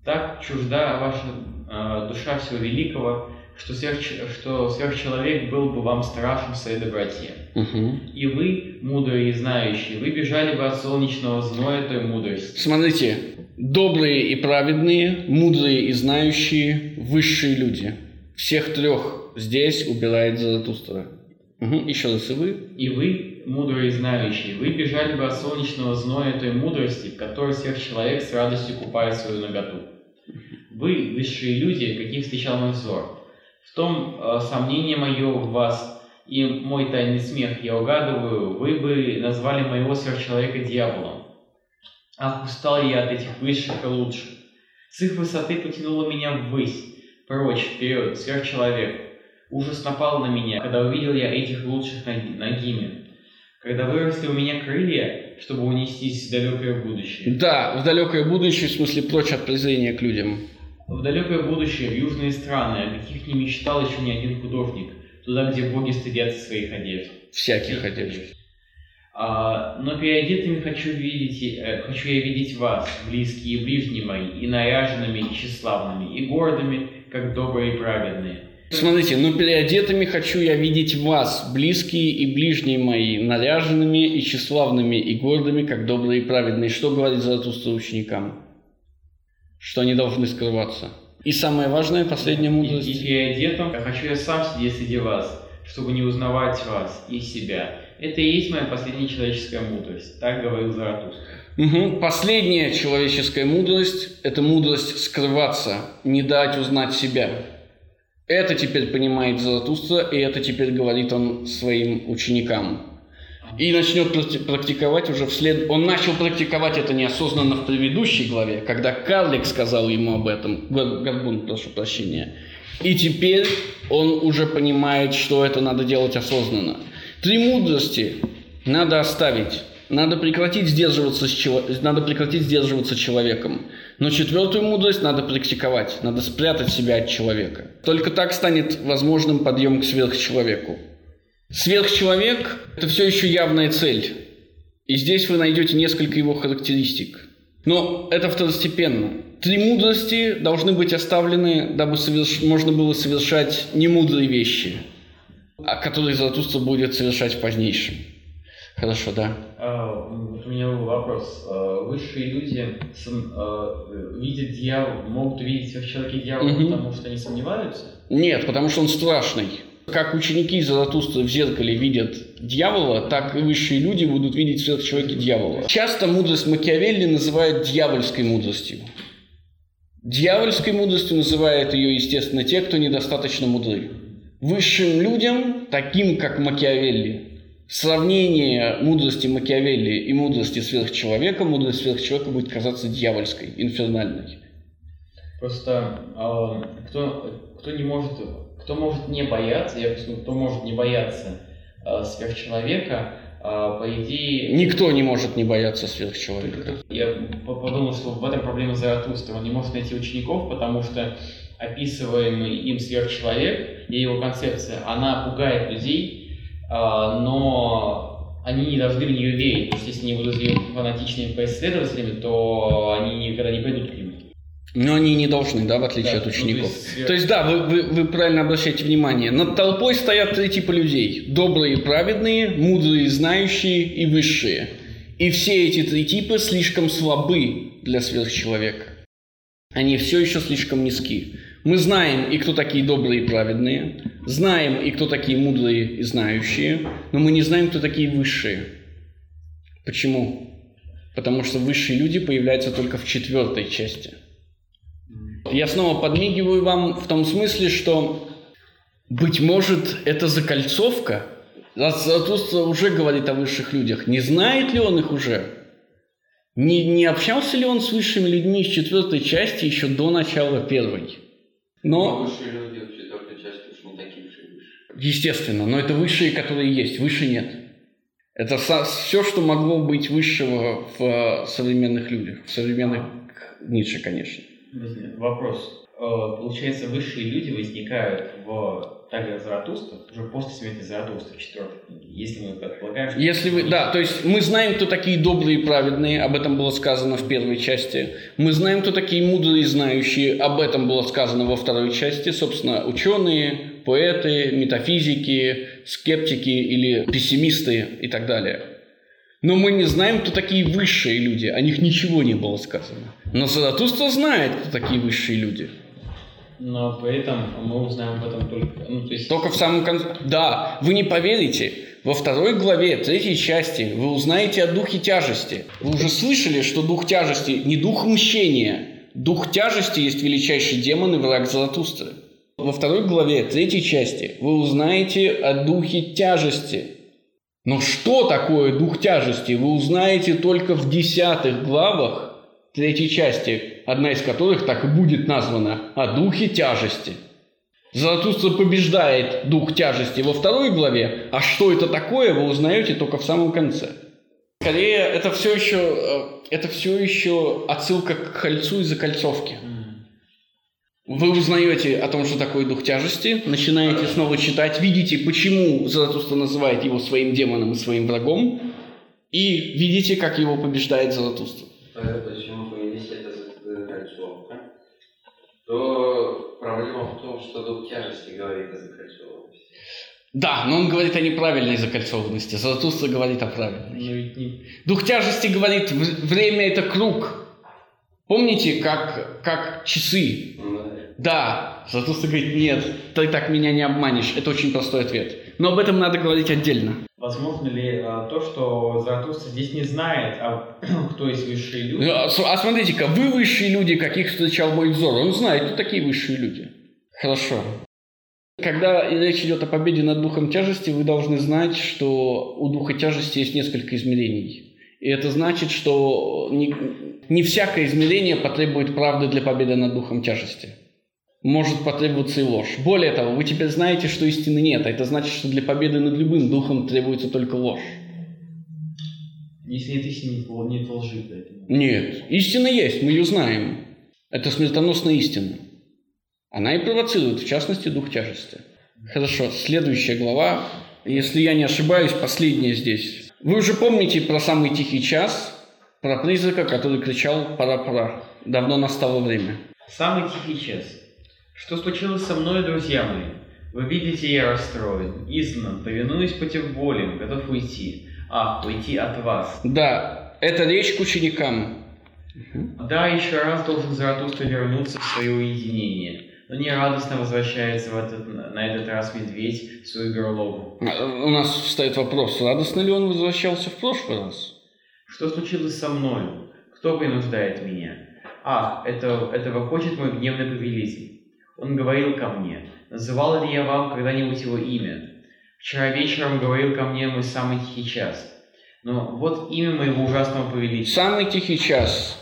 Так чужда ваша э, душа всего великого, что, сверхч- что сверхчеловек был бы вам страшен в своей доброте. Мгм. И вы, мудрые и знающие, вы бежали бы от солнечного зноя той мудрости. Смотрите, добрые и праведные, мудрые и знающие, высшие люди. Всех трех здесь убирает Заратустра. Мгм. Еще раз, и вы? И вы, мудрые и знающие, вы бежали бы от солнечного зноя той мудрости, в которой сверхчеловек с радостью купает свою наготу. Вы, высшие люди, каких встречал мой взор. В том э, сомнение мое в вас и мой тайный смех я угадываю, вы бы назвали моего сверхчеловека дьяволом. Ах, устал я от этих высших и лучших. С их высоты потянуло меня ввысь, прочь, вперед, сверхчеловек. Ужас напал на меня, когда увидел я этих лучших ногими. Когда выросли у меня крылья, чтобы унестись в далекое будущее. Да, в далекое будущее, в смысле прочь от презрения к людям. В далекое будущее, в южные страны, о каких не мечтал еще ни один художник, туда, где боги стыдятся своих одежд. Всяких одежд. А, но переодетыми хочу видеть, э, хочу я видеть вас, близкие и ближние мои, и наряженными, и тщеславными, и гордыми, как добрые и праведные. Смотрите, ну переодетыми хочу я видеть вас, близкие и ближние мои, наряженными и тщеславными и гордыми, как добрые и праведные. Что говорит Заратустра ученикам? Что они должны скрываться. И самое важное, последняя И, мудрость. и переодетым хочу я сам сидеть среди вас, чтобы не узнавать вас и себя. Это и есть моя последняя человеческая мудрость. Так говорил Заратустра. Мгм. Последняя человеческая мудрость – это мудрость скрываться, не дать узнать себя. Это теперь понимает Заратустра, и это теперь говорит он своим ученикам. И начнет практиковать уже вслед... Он начал практиковать это неосознанно в предыдущей главе, когда карлик сказал ему об этом. Горбун, прошу прощения. И теперь он уже понимает, что это надо делать осознанно. Три мудрости надо оставить. Надо прекратить сдерживаться, с чело... надо прекратить сдерживаться человеком. Но четвертую мудрость надо практиковать. Надо спрятать себя от человека. Только так станет возможным подъем к сверхчеловеку. Сверхчеловек – это все еще явная цель. И здесь вы найдете несколько его характеристик. Но это второстепенно. Три мудрости должны быть оставлены, дабы соверш... можно было совершать немудрые вещи, а которые Заратустра будет совершать в позднейшем. Хорошо, да. А, вот у меня был вопрос. А, высшие люди а, видят дьявола, могут увидеть в человеке дьявола, угу. потому что они сомневаются? Нет, потому что он страшный. Как ученики Заратустры в зеркале видят дьявола, так и высшие люди будут видеть в сверхчеловеке дьявола. Часто мудрость Макиавелли называют дьявольской мудростью. Дьявольской мудростью называют ее, естественно, те, кто недостаточно мудры. Высшим людям, таким как Макиавелли, сравнение мудрости Макиавелли и мудрости сверхчеловека, мудрость сверхчеловека будет казаться дьявольской, инфернальной. Просто э, кто, кто не может, кто может не бояться, я объясню, кто может не бояться э, сверхчеловека, э, по идее... Никто не может не бояться сверхчеловека. Я подумал, что в этом проблема Заратустра. Он не может найти учеников, потому что описываемый им сверхчеловек и его концепция, она пугает людей, но они не должны в нее верить, потому что если они будут фанатичными поисследователями, то они никогда не пойдут к нему. Но они не должны, да, в отличие да, от учеников. Ну, то, есть, то есть, да, вы, вы, вы правильно обращаете внимание. Над толпой стоят три типа людей. Добрые и праведные, мудрые, знающие и высшие. И все эти три типа слишком слабы для сверхчеловека. Они все еще слишком низки. Мы знаем, и кто такие добрые и праведные, знаем, и кто такие мудрые и знающие, но мы не знаем, кто такие высшие. Почему? Потому что высшие люди появляются только в четвертой части. Я снова подмигиваю вам в том смысле, что, быть может, это закольцовка. Заратустра уже говорит о высших людях. Не знает ли он их уже? Не, не общался ли он с высшими людьми из четвертой части еще до начала первой? Но... Высшие люди в четвертой части уж не такие и высшие. Естественно, но это высшие, которые есть, выше нет. Это все, что могло быть высшего в э, современных людях, в современных Ницше, конечно. Вопрос. Э, получается, высшие люди возникают в также Заратустра, уже после смерти Заратустра, четвертой книги, если мы предполагаем, что... Если вы, да, то есть мы знаем, кто такие добрые и праведные, об этом было сказано в первой части. Мы знаем, кто такие мудрые и знающие, об этом было сказано во второй части. Собственно, ученые, поэты, метафизики, скептики или пессимисты и так далее. Но мы не знаем, кто такие высшие люди, о них ничего не было сказано. Но Заратустра знает, кто такие высшие люди. Но при этом мы узнаем об этом только... Ну, то есть... Только в самом конце... Да, вы не поверите. Во второй главе, третьей части, вы узнаете о духе тяжести. Вы уже слышали, что дух тяжести не дух мщения. Дух тяжести есть величайший демон и враг Заратустры. Во второй главе, третьей части, вы узнаете о духе тяжести. Но что такое дух тяжести, вы узнаете только в десятых главах третьей части, одна из которых так и будет названа «О духе тяжести». Заратустра побеждает дух тяжести во второй главе, а что это такое, вы узнаете только в самом конце. Скорее, это все еще, э, это все еще отсылка к кольцу из закольцовки. Вы узнаете о том, что такое дух тяжести, начинаете снова читать, видите, почему Заратустра называет его своим демоном и своим врагом, и видите, как его побеждает Заратустра. Почему то проблема в том, что дух тяжести говорит о закольцованности. Да, но он говорит о неправильной закольцованности. Заратустра говорит о правильной. Дух тяжести говорит, время это круг. Помните, как, как часы? Ну да. Да, Заратустра говорит, нет, ты так меня не обманешь. Это очень простой ответ. Но об этом надо говорить отдельно. Возможно ли а, то, что Заратустра здесь не знает, а, [CLEARS THROAT] кто есть высшие люди? А, а смотрите-ка, вы высшие люди, каких встречал мой взор. Он знает, кто такие высшие люди. Хорошо. Когда речь идет о победе над духом тяжести, вы должны знать, что у духа тяжести есть несколько измерений. И это значит, что не, не всякое измерение потребует правды для победы над духом тяжести. Может потребоваться и ложь. Более того, вы теперь знаете, что истины нет, а это значит, что для победы над любым духом требуется только ложь. Если нет истины, то нет лжи. Поэтому. Нет, истина есть, мы ее знаем. Это смертоносная истина. Она и провоцирует, в частности, дух тяжести. Хорошо, следующая глава, если я не ошибаюсь, последняя здесь. Вы уже помните про самый тихий час, про призрака, который кричал «пора-пора». Давно настало время. Самый тихий час. Что случилось со мной, друзья мои? Вы видите, я расстроен, изгнан, повинуюсь против боли, готов уйти. Ах, уйти от вас. Да, это речь к ученикам. Да, еще раз должен Заратустра вернуться в свое уединение. Но не радостно возвращается в этот, на этот раз медведь в свою берлогу. А, У нас встает вопрос, радостно ли он возвращался в прошлый раз? Что случилось со мною? Кто принуждает меня? Ах, это, этого хочет мой гневный повелитель. Он говорил ко мне. Называл ли я вам когда-нибудь его имя? Вчера вечером говорил ко мне мой самый тихий час. Но вот имя моего ужасного повелителя. Самый тихий час.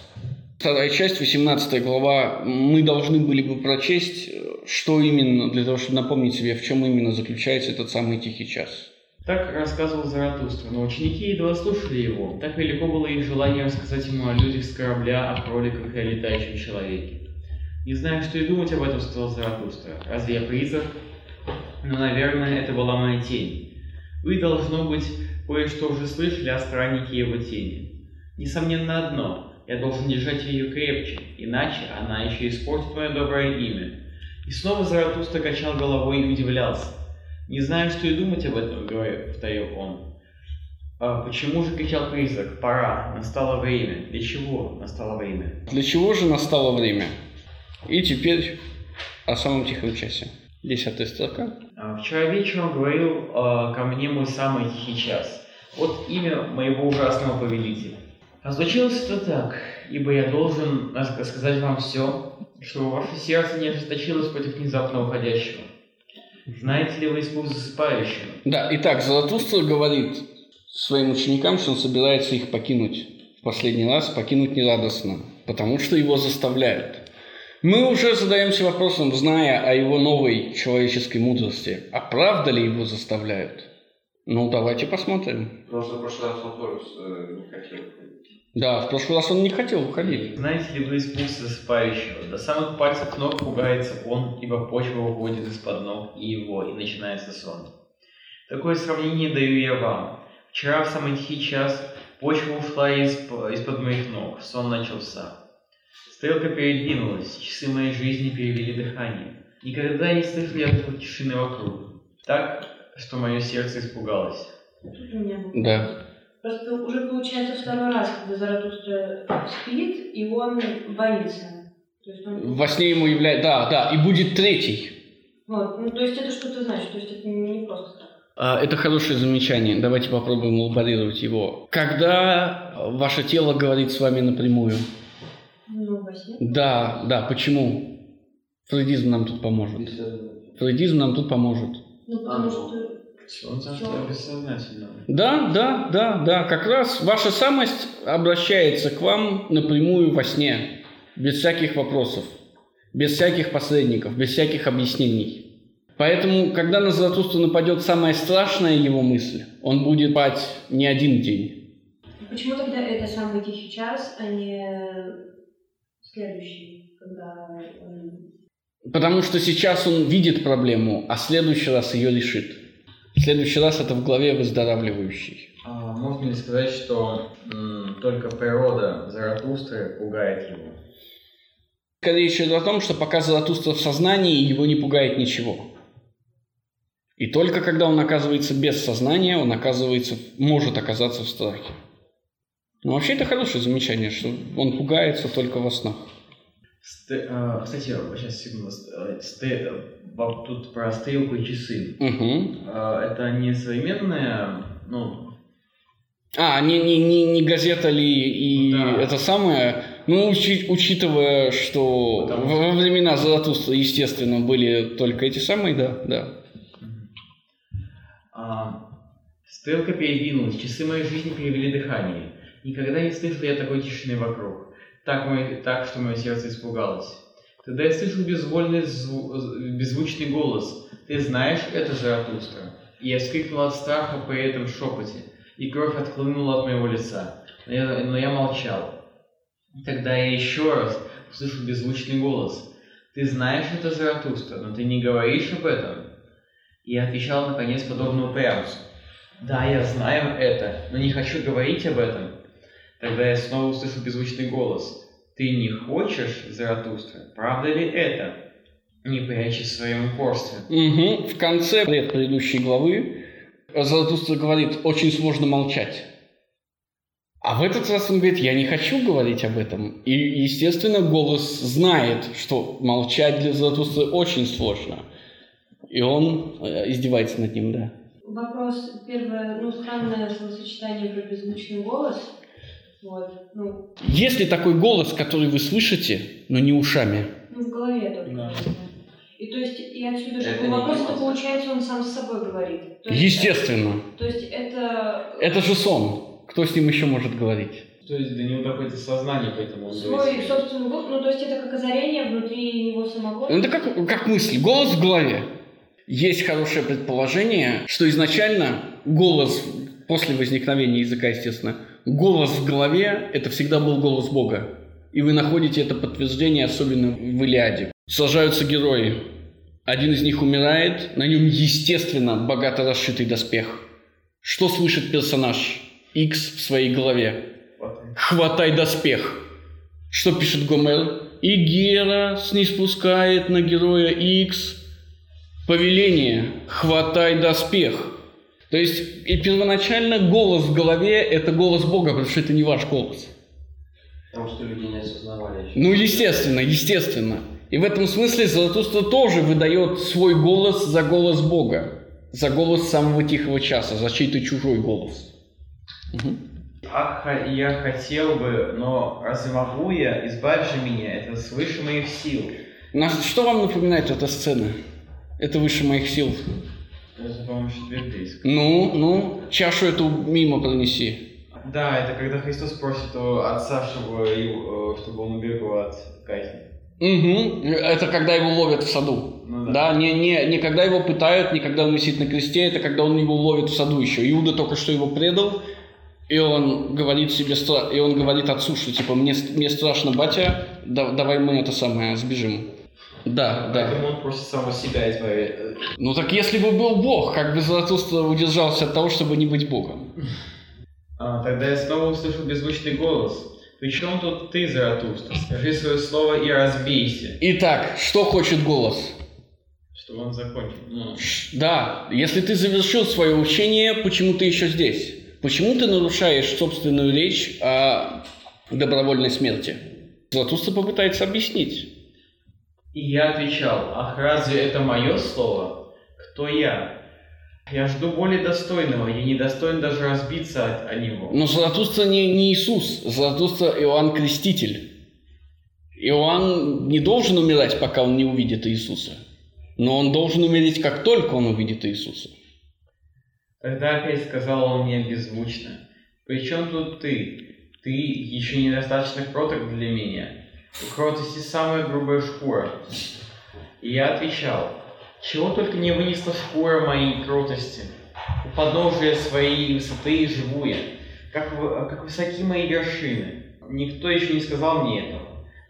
Вторая часть, 18 глава. Мы должны были бы прочесть, что именно, для того, чтобы напомнить себе, в чем именно заключается этот самый тихий час. Так рассказывал Заратустра, но ученики едва слушали его. Так велико было их желание рассказать ему о людях с корабля, о кроликах и о летающем человеке. Не знаю, что и думать об этом, сказал Заратустра. Разве я призрак? Но, наверное, это была моя тень. Вы, должно быть, кое-что уже слышали о страннике его тени. Несомненно одно, я должен держать ее крепче, иначе она еще испортит мое доброе имя. И снова Заратустра качал головой и удивлялся. Не знаю, что и думать об этом, говорю, повторил он. А почему же кричал призрак? Пора, настало время. Для чего настало время? Для чего же настало время? И теперь о самом тихом часе. Десятая строка. А, Вчера вечером говорил а, ко мне мой самый тихий час. Вот имя моего ужасного повелителя. А случилось это так, ибо я должен рас- рассказать вам все, чтобы ваше сердце не ожесточилось против внезапно уходящего. Знаете ли вы испуг засыпающего? Да, итак, Заратустра говорит своим ученикам, что он собирается их покинуть в последний раз, покинуть нерадостно, потому что его заставляют. Мы уже задаемся вопросом, зная о его новой человеческой мудрости, а правда ли его заставляют? Ну, давайте посмотрим. Потому что в прошлый раз он тоже э, не хотел уходить. Да, в прошлый раз он не хотел уходить. Знаете ли вы испуг засыпающего? До самых пальцев ног пугается он, ибо почва уходит из-под ног и его, и начинается сон. Такое сравнение даю я вам. Вчера в самый тихий час почва ушла из- из-под моих ног, сон начался. Стрелка передвинулась, часы моей жизни перевели дыхание. Никогда не слышал я такой тишины вокруг. Так, что мое сердце испугалось. Тут у меня был Да. Просто уже получается второй раз, когда Заратустра спит, и он боится. То есть он... Во сне ему является... Да, да, и будет третий. Вот, ну, то есть это что-то значит, то есть это не просто так. А, Это хорошее замечание. Давайте попробуем лаборировать его. Когда ваше тело говорит с вами напрямую? Во сне. Да, да, почему? Фрейдизм нам тут поможет. Фрейдизм нам тут поможет. Ну, потому А, что... Да, да, да, да, как раз ваша самость обращается к вам напрямую во сне, без всяких вопросов, без всяких посредников, без всяких объяснений. Поэтому, когда на Заратустру нападет самая страшная его мысль, он будет спать не один день. Почему тогда это самый тихий час, а не следующий, когда он... Потому что сейчас он видит проблему, а в следующий раз ее решит. В следующий раз это в главе выздоравливающий. А можно ли сказать, что м, только природа Заратустры пугает его? Скорее речь идет о том, что пока Заратустра в сознании, его не пугает ничего. И только когда он оказывается без сознания, он оказывается, может оказаться в страхе. Но вообще это хорошее замечание, что он пугается только во снах. Сте- а, кстати, сейчас секунду. Э, сте- э, во- тут про стрелку и часы. Угу. А, это не современная, ну, А, не, не, не, не газета ли и Да. это самое. Ну, учи- учитывая, что Потому во времена Заратустра, естественно, были только эти самые, да, да. А, стрелка передвинулась, часы моей жизни перевели дыхание. Никогда не слышал я такой тишины вокруг. Так, мое- так что мое сердце испугалось. Тогда я слышу безвольный, зву- беззвучный голос. Ты знаешь, это Заратустра. И я вскрикнул от страха при этом шепоте, и кровь отхлынула от моего лица. Но я, но я молчал. Тогда я еще раз услышал беззвучный голос. Ты знаешь, это Заратустра, но ты не говоришь об этом. И я отвечал, наконец, подобно упрямцу. Да, я знаю это, но не хочу говорить об этом. Тогда я снова услышал беззвучный голос. Ты не хочешь, Заратустра? Правда ли это? Не прячься в своем упорстве. Мгм. В конце пред- предыдущей главы Заратустра говорит, очень сложно молчать. А в этот раз он говорит, я не хочу говорить об этом. И, естественно, голос знает, что молчать для Заратустры очень сложно. И он э, издевается над ним, да. Вопрос, первое, ну, странное словосочетание про беззвучный голос. Вот, ну, Есть ли такой голос, который вы слышите, но не ушами? ну в голове только. Да. И то есть, и отсюда же Это вопрос, что получается, он сам с собой говорит. То есть, Естественно. То есть это... Это же сон. Кто с ним еще может говорить? То есть до него доходит сознание, поэтому он Свой собственный голос, ну то есть это как озарение внутри него самого. Ну, Это как, как мысль. Голос в голове. Есть хорошее предположение, что изначально голос, после возникновения языка, естественно, голос в голове – это всегда был голос Бога. И вы находите это подтверждение, особенно в Илиаде. Сажаются герои. Один из них умирает, на нем, естественно, богато расшитый доспех. Что слышит персонаж X в своей голове? Хватай доспех. Что пишет Гомер? И Гера ниспускает на героя X повеление «Хватай доспех». То есть и первоначально голос в голове – это голос Бога, потому что это не ваш голос. Потому что люди не осознавали еще. Ну, естественно, естественно. И в этом смысле Заратустра тоже выдает свой голос за голос Бога, за голос самого тихого часа, за чей-то чужой голос. Мгм. Ах, я хотел бы, но разве могу я? Избавь же меня, это свыше моих сил. На- Что вам напоминает эта сцена? Это выше моих сил. Это, по-моему, четвертый. Ну, ну, чашу эту мимо пронеси. Да, это когда Христос просит у отца, чтобы, э, чтобы он убегал от казни. Угу. Это когда его ловят в саду. Ну Да, не, не, не когда его пытают, не когда он висит на кресте, это когда он его ловит в саду еще. Иуда только что его предал, и он говорит себе, и он говорит отцу, что типа мне, мне страшно, батя, да- давай мы это самое сбежим. Да, да. Поэтому он просит самого себя избавить. Э, Ну так если бы был Бог, как бы Заратустра удержался от того, чтобы не быть Богом? А, тогда я снова услышал беззвучный голос. Причем тут ты, Заратустра? Скажи свое слово и разбейся. Итак, что хочет голос? Чтобы он закончил. Ну, Да, если ты завершил свое учение, почему ты еще здесь? Почему ты нарушаешь собственную речь о добровольной смерти? Златуста попытается объяснить. И я отвечал, ах, разве это мое слово? Кто я? Я жду более достойного, я не достоин даже разбиться от- о него. Но Златуста не, не Иисус, Златуста Иоанн Креститель. Иоанн не должен умирать, пока он не увидит Иисуса. Но он должен умереть, как только он увидит Иисуса. Тогда опять сказал он мне беззвучно, «При чем тут ты? Ты еще недостаточно кроток для меня. У кротости самая грубая шкура». И я отвечал, «Чего только не вынесла шкура моей кротости. У подножия своей высоты живу я, как, как высоки мои вершины. Никто еще не сказал мне этого,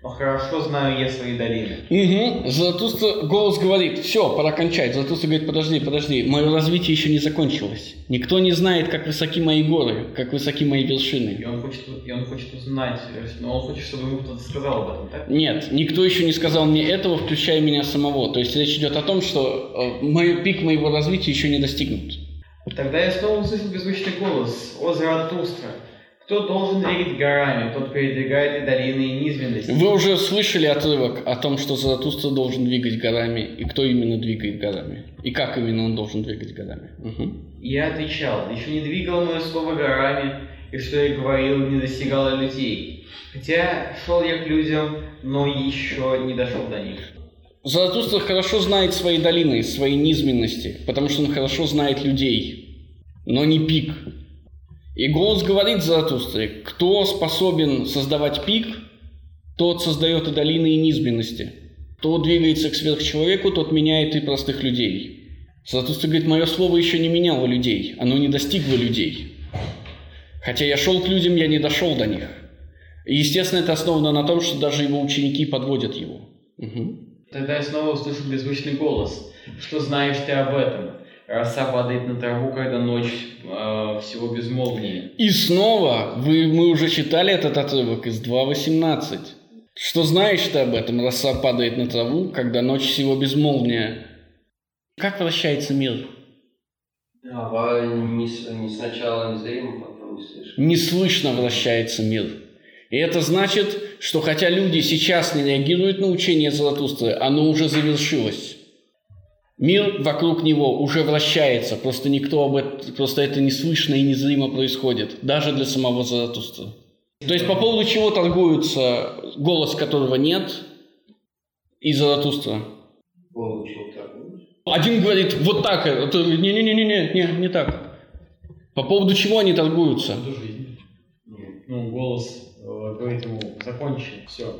но хорошо знаю я свои долины». Угу. Златуста голос говорит, все, пора кончать. Златуста говорит, подожди, подожди, мое развитие еще не закончилось. Никто не знает, как высоки мои горы, как высоки мои И вершины. он хочет, и он хочет узнать, э, но он хочет, чтобы ему кто-то сказал об этом, так? Нет, никто еще не сказал мне этого, включая меня самого. То есть речь идет о том, что э, мой пик моего развития еще не достигнут. Тогда я снова услышал беззвучный голос. «О, Заратустра! Кто должен двигать горами, тот передвигает и долины, и низменности». Вы уже слышали отрывок о том, что Заратустра должен двигать горами, и кто именно двигает горами, и как именно он должен двигать горами. И Я отвечал, еще не двигало мое слово горами, и что я говорил, не достигало людей. Хотя шел я к людям, но еще не дошел до них. Заратустра хорошо знает свои долины, свои низменности, потому что он хорошо знает людей, но не пик. И голос говорит Заратустре, кто способен создавать пик, тот создает и долины, и низменности. Кто двигается к сверхчеловеку, тот меняет и простых людей. Заратустра говорит, мое слово еще не меняло людей, оно не достигло людей. Хотя я шел к людям, я не дошел до них. И, естественно, это основано на том, что даже его ученики подводят его. Угу. Тогда я снова услышу беззвучный голос. Что знаешь ты об этом? Роса падает на траву, когда ночь э, всего безмолвнее. И снова, вы, мы уже читали этот отрывок из 2.18. Что знаешь ты об этом? Роса падает на траву, когда ночь всего безмолвнее. Как вращается мир? А, не, не сначала незримо, потом не слышно. Не слышно вращается мир. И это значит, что хотя люди сейчас не реагируют на учение Заратустры, оно уже завершилось. Мир вокруг него уже вращается, просто никто об этом, просто это не слышно и незримо происходит, даже для самого Заратустры. То есть по поводу чего торгуются голос которого нет и Заратустра? Один говорит вот так, не-не-не-не, не, не так. По поводу чего они торгуются? Ну, голос э, говорит ему, закончи, все.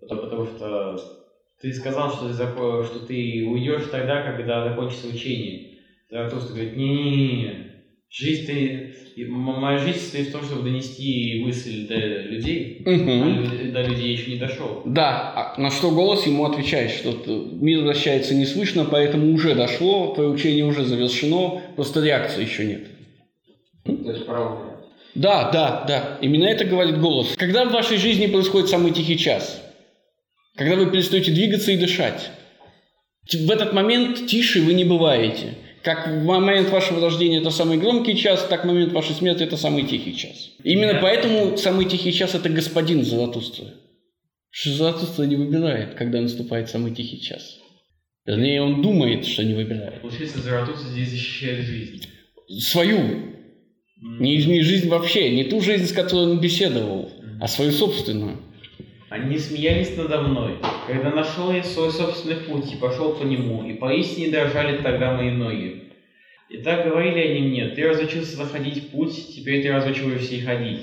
Потому что ты сказал, что ты, что ты уйдешь тогда, когда закончится учение. Заратустра говорит, не-не-не, жизнь ты, моя жизнь состоит в том, чтобы донести мысль до людей, Угу. а до людей еще не дошел. Да, а на что голос ему отвечает, что мир вращается не слышно, поэтому уже дошло, твое учение уже завершено, просто реакции еще нет. То есть правда. Да, да, да. Именно это говорит голос. Когда в вашей жизни происходит самый тихий час? Когда вы перестаете двигаться и дышать. В этот момент тише вы не бываете. Как в момент вашего рождения это самый громкий час, так в момент вашей смерти это самый тихий час. Именно поэтому самый тихий час это господин Заратустра. Что Заратустра не выбирает, когда наступает самый тихий час. Вернее, он думает, что не выбирает. Получается, Заратустра здесь защищает жизнь. Свою. Не, не жизнь вообще, не ту жизнь, с которой он беседовал, а свою собственную. Они смеялись надо мной, когда нашел я свой собственный путь и пошел по нему, и поистине дрожали тогда мои ноги. И так говорили они мне, ты разучился заходить путь, теперь ты разучиваешься и ходить.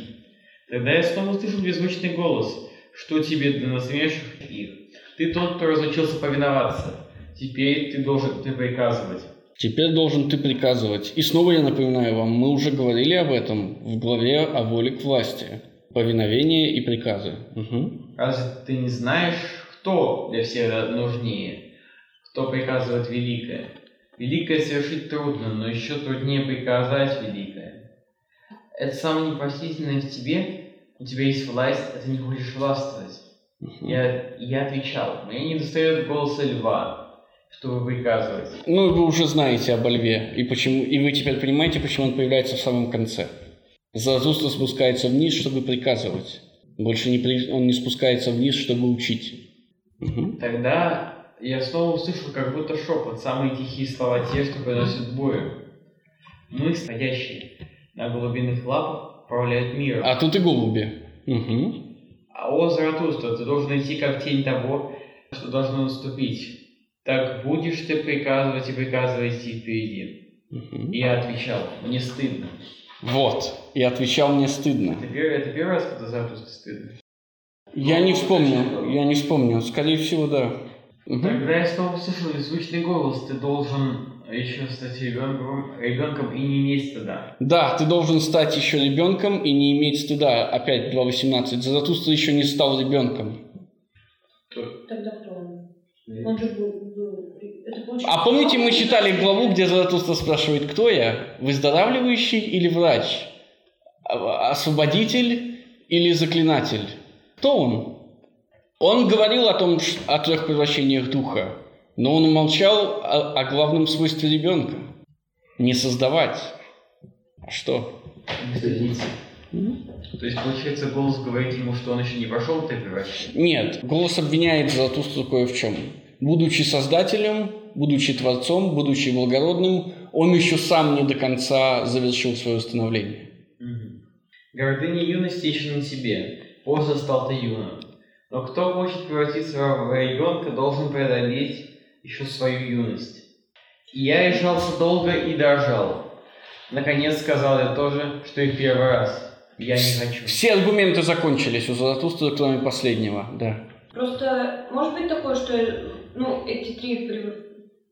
Тогда я снова услышал беззвучный голос, что тебе для насмешек их. Ты тот, кто разучился повиноваться. Теперь ты должен ты приказывать. Теперь должен ты приказывать. И снова я напоминаю вам, мы уже говорили об этом в главе о воле к власти. Повиновение и приказы. Угу. Разве ты не знаешь, кто для всех нужнее? Кто приказывает великое? Великое совершить трудно, но еще труднее приказать великое. Это самое непростительное в тебе. У тебя есть власть, а ты не хочешь властвовать. Угу. Я, я отвечал, мне не достает голоса льва, чтобы приказывать. Ну, вы уже знаете об льве, и, почему, и вы теперь понимаете, почему он появляется в самом конце. Заратустра спускается вниз, чтобы приказывать. Больше не при... он не спускается вниз, чтобы учить. Угу. Тогда я снова услышал как будто шепот, самые тихие слова те, что приносят бою. Мы, стоящие на голубиных лапах, управляют миром. А тут и голуби. Угу. А о, Заратустра, ты должен идти как тень того, что должно наступить. Так будешь ты приказывать и приказывать идти впереди. Угу. И я отвечал, мне стыдно. Вот. И отвечал, мне стыдно. Это первый, это первый раз, когда Заратустра стыдно. Я не вспомню. Я не вспомню. Скорее всего, да. Угу. Тогда я снова услышал звучный голос, ты должен еще стать ребенком, ребенком и не иметь стыда. Да, ты должен стать еще ребенком и не иметь стыда. Опять 2.18. Заратустра еще не стал ребенком. Тогда кто он? Он же был... был- А помните, мы читали главу, где Заратустра спрашивает, кто я? Выздоравливающий или врач? А- Освободитель или заклинатель? Кто он? Он говорил о том, о трех превращениях духа, но он умолчал о, о главном свойстве ребенка. Не создавать. А что? Стыдиться. То есть, получается, голос говорит ему, что он еще не прошел это превращение. Нет, голос обвиняет Заратустру кое в чем. Будучи создателем, будучи творцом, будучи благородным, он еще сам не до конца завершил свое становление. Гордыня юности еще на тебе. Поздно стал ты юным. Но кто хочет превратиться в ребенка, должен преодолеть еще свою юность. И я решался долго и дрожал. Наконец сказал я тоже, что и в первый раз. Я не хочу. Все аргументы закончились у Заратустры, кроме последнего, да. Просто может быть такое, что ну, эти три, прев-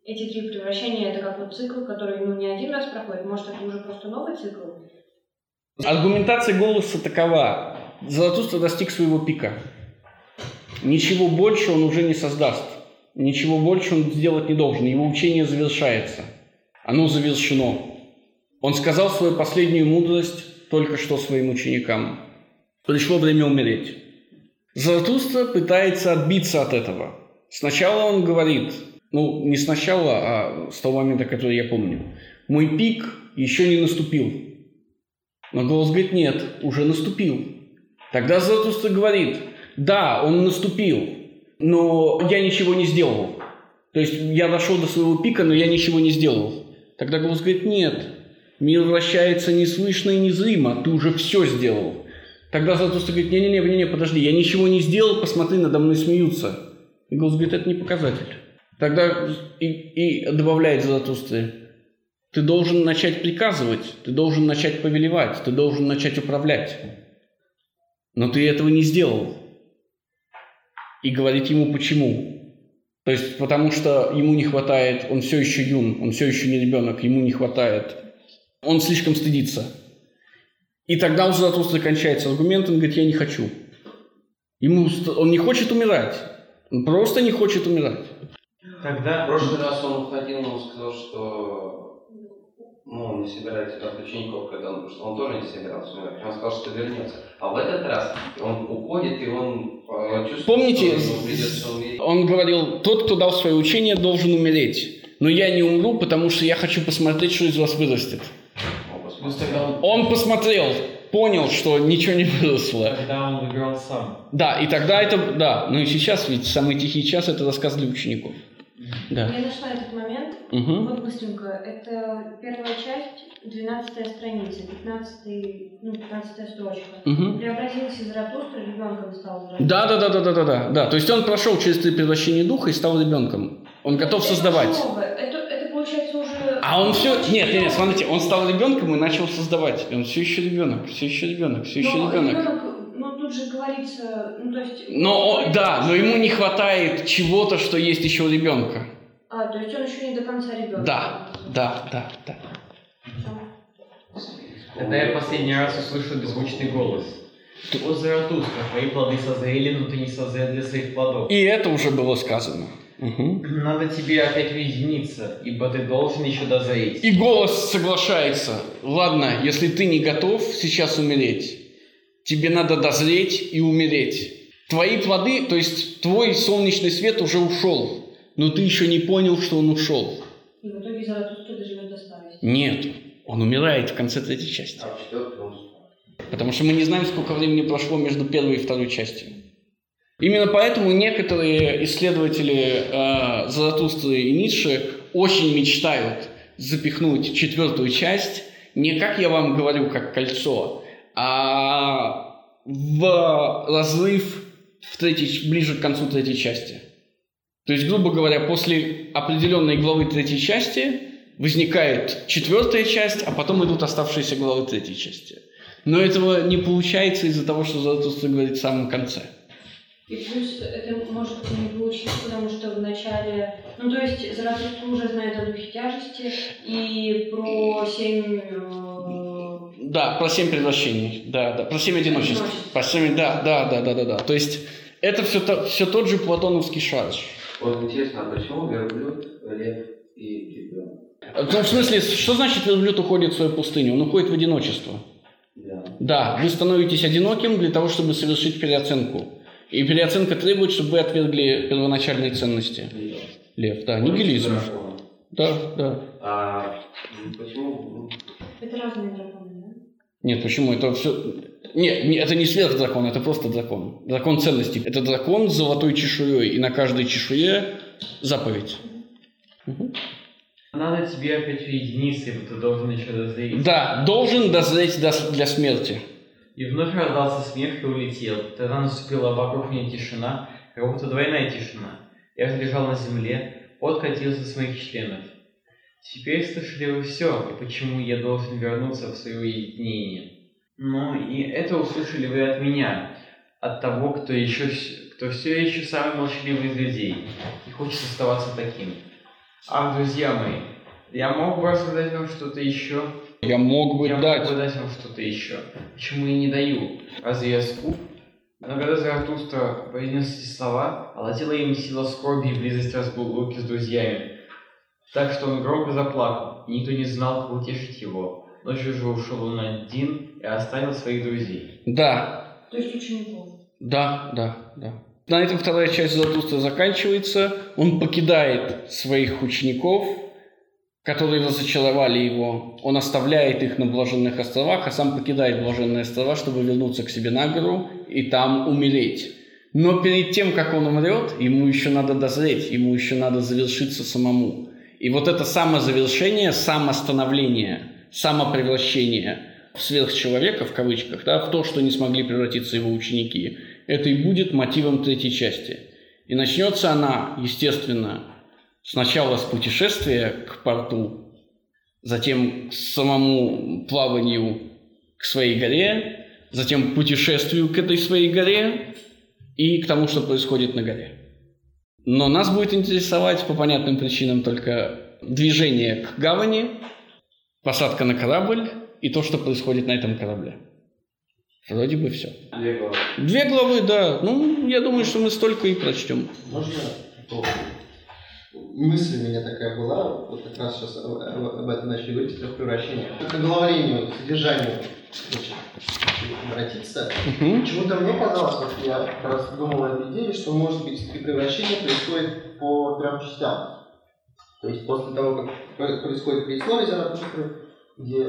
эти три превращения это как вот цикл, который ну, не один раз проходит, может это уже просто новый цикл? Аргументация голоса такова. Заратустра достиг своего пика. Ничего больше он уже не создаст. Ничего больше он сделать не должен. Его учение завершается. Оно завершено. Он сказал свою последнюю мудрость только что своим ученикам. Пришло время умереть. Заратустра пытается отбиться от этого. Сначала он говорит, ну, не сначала, а с того момента, который я помню. Мой пик еще не наступил. Но голос говорит, нет, уже наступил. Тогда Заратустра говорит, да, он наступил, но я ничего не сделал. То есть я дошел до своего пика, но я ничего не сделал. Тогда голос говорит, нет, мир вращается неслышно и незримо, ты уже все сделал. Тогда Заратустра говорит, не-не-не, не-не, подожди, я ничего не сделал, посмотри, надо мной смеются. И голос говорит, это не показатель. Тогда и, и добавляет Заратустре, ты должен начать приказывать, ты должен начать повелевать, ты должен начать управлять. Но ты этого не сделал. И говорит ему почему. То есть потому что ему не хватает, он все еще юн, он все еще не ребенок, ему не хватает. Он слишком стыдится. И тогда у Заратустры кончается аргумент, он говорит, я не хочу. Ему, он не хочет умирать. Он просто не хочет умирать. В Тогда прошлый раз он уходил, он сказал, что ну, он не собирается брать учеников, когда он, потому что он тоже не собирался умирать. Он сказал, что вернется. А в этот раз он уходит, и он э, чувствует, Помните, что ему придется умереть. Он говорил, тот, кто дал свое учение, должен умереть. Но я не умру, потому что я хочу посмотреть, что из вас вырастет. Он посмотрел, понял, что ничего не выросло. тогда он выбирал сам. Да, и тогда это, да, ну и сейчас ведь самый тихий час – это рассказ для учеников. Да. Я нашла этот момент. Мгм. Вот быстренько. Это первая часть, 12 страница, 15, ну, 15 строчка. Мгм. Преобразился Заратустра, ребенком стал Заратустра. Да, да, да, да, да, да, да, да. То есть он прошел через три превращения духа и стал ребенком. Он готов Это создавать. новое. Это, это получается уже... А он все, нет, нет, нет, смотрите, он стал ребенком и начал создавать. И он все еще ребенок, все еще ребенок, все еще Но ребенок. ребенок, тут же говорится, ну то есть... Но он- да, но ему не хватает чего-то, что есть еще у ребенка. А, то есть он еще не до конца ребенок. Да, да, да, да. Тогда я последний раз услышал беззвучный голос. О, Заратустра, твои плоды созрели, но ты не созрел для своих плодов. И это уже было сказано. Мгм. Надо тебе опять уединиться, ибо ты должен еще дозреть. И голос соглашается. Ладно, если ты не готов сейчас умереть, тебе надо дозреть и умереть. Твои плоды, то есть твой солнечный свет уже ушел, но ты еще не понял, что он ушел. И в итоге Заратустра доживет до старости. Нет, он умирает в конце третьей части. А. Потому что мы не знаем, сколько времени прошло между первой и второй частью. Именно поэтому некоторые исследователи э, Заратустры и Ницше очень мечтают запихнуть четвертую часть не как я вам говорю, как кольцо, а в разрыв в третьей, ближе к концу третьей части. То есть, грубо говоря, после определенной главы третьей части возникает четвертая часть, а потом идут оставшиеся главы третьей части. Но этого не получается из-за того, что Заратустра говорит в самом конце. И плюс это может не получиться, потому что в начале... Ну, то есть Заратустра уже знает о духе тяжести и про семь... Да, про семь превращений. Да, да, про семь одиночеств. Про семь, да, да, да, да, да, да. То есть это все, то, все тот же платоновский шар. Вот интересно, а почему верблюд, лев и ребенок? Ну, в смысле, что значит верблюд уходит в свою пустыню? Он уходит в одиночество. Да. Да, вы становитесь одиноким для того, чтобы совершить переоценку. И переоценка требует, чтобы вы отвергли первоначальные ценности. Лев. Лев, да, нигилизм. Да, да. А почему? Это разные драконы? Нет, почему? Это все... Нет, не- это не сверхдракон, это просто дракон. Дракон ценностей. Это дракон с золотой чешуей, и на каждой чешуе заповедь. Надо тебе опять уединиться, ибо ты должен еще дозреть. Да, должен дозреть до- для смерти. И вновь раздался смех и улетел. Тогда наступила вокруг меня тишина, как будто двойная тишина. Я лежал на земле, пот катился с моих членов. Теперь слышали вы все, и почему я должен вернуться в свое уединение. Но и это услышали вы от меня, от того, кто еще, кто все еще самый молчаливый из людей и хочет оставаться таким. Ах, друзья мои, я мог бы рассказать вам что-то еще, Я мог бы я дать. могу дать вам что-то еще. Почему я не даю? Разве я скуп? Но когда Заратустра произнес эти слова, овладела им сила скорби и близость разлуки с друзьями. Так что он громко заплакал, и никто не знал, как утешить его. Ночью же ушел он один и оставил своих друзей. Да, То есть учеников. да, да, да. На этом вторая часть Заратустра заканчивается. Он покидает своих учеников, которые разочаровали его. Он оставляет их на Блаженных островах, а сам покидает Блаженные острова, чтобы вернуться к себе на гору и там умереть. Но перед тем, как он умрет, ему еще надо дозреть, ему еще надо завершиться самому. И вот это самозавершение, самостановление, самопревращение в сверхчеловека, в кавычках, да, в то, что не смогли превратиться его ученики, это и будет мотивом третьей части. И начнется она, естественно, сначала с путешествия к порту, затем к самому плаванию к своей горе, затем путешествию к этой своей горе и к тому, что происходит на горе. Но нас будет интересовать по понятным причинам только движение к гавани, посадка на корабль и то, что происходит на этом корабле. Вроде бы все. Две главы. Две главы, да. Ну, я думаю, что мы столько и прочтем. Можно мысль у меня такая была, вот как раз сейчас об, этом начали говорить, о превращении. К оглавлению, содержанию обратиться. Мгм. Почему-то мне казалось, вот я как раз думал о этой идее, что может быть превращение происходит по трем частям. То есть после того, как про- происходит предисловие Заратустры, где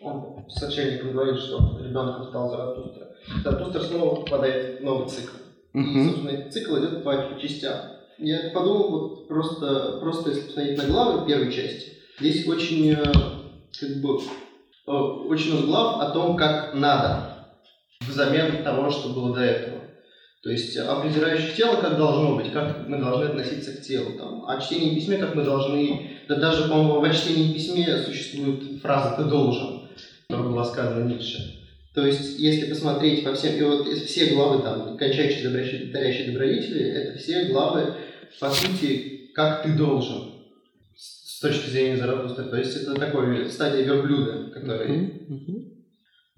он с отшельником говорит, что ребенком стал Заратустра, Заратустра снова попадает в новый цикл. И, Мгм. собственно, цикл идет по, частям. Я подумал, вот просто, просто если посмотреть на главы первой части, здесь очень, э, как бы, очень много глав о том, как надо, взамен того, что было до этого. То есть о презирающих тело, как должно быть, как мы должны относиться к телу. Там, о чтении письме, как мы должны... Да даже, по-моему, в чтении письме существует фраза «ты должен», которая была сказана Ницше. То есть, если посмотреть по всем, и вот все главы, там, кончающие добродетели, дарящие добродетели, это все главы, по сути, как ты должен, с точки зрения Заратустры. То есть, это такой стадия верблюда, который.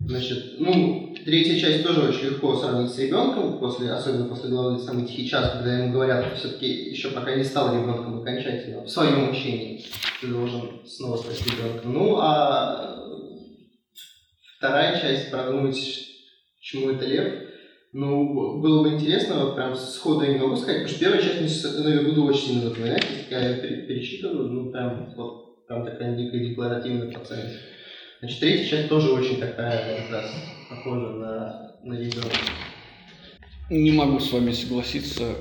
Значит, ну, третья часть тоже очень легко сравнить с ребенком, после, особенно после главы «Самый тихий час», когда ему говорят, все-таки еще пока не стал ребенком окончательно, в своем учении, ты должен снова стать ребенком. Ну, а вторая часть, продумать, чему это лев, ну, было бы интересно, прям сходу я не могу сказать, потому что первая часть мне буду очень сильно запоминать, если я перечитываю, ну, прям, вот, там такая дикая декларативная пациент. Значит, третья часть тоже очень такая, как раз, похожа на, на ребенка. Не могу с вами согласиться,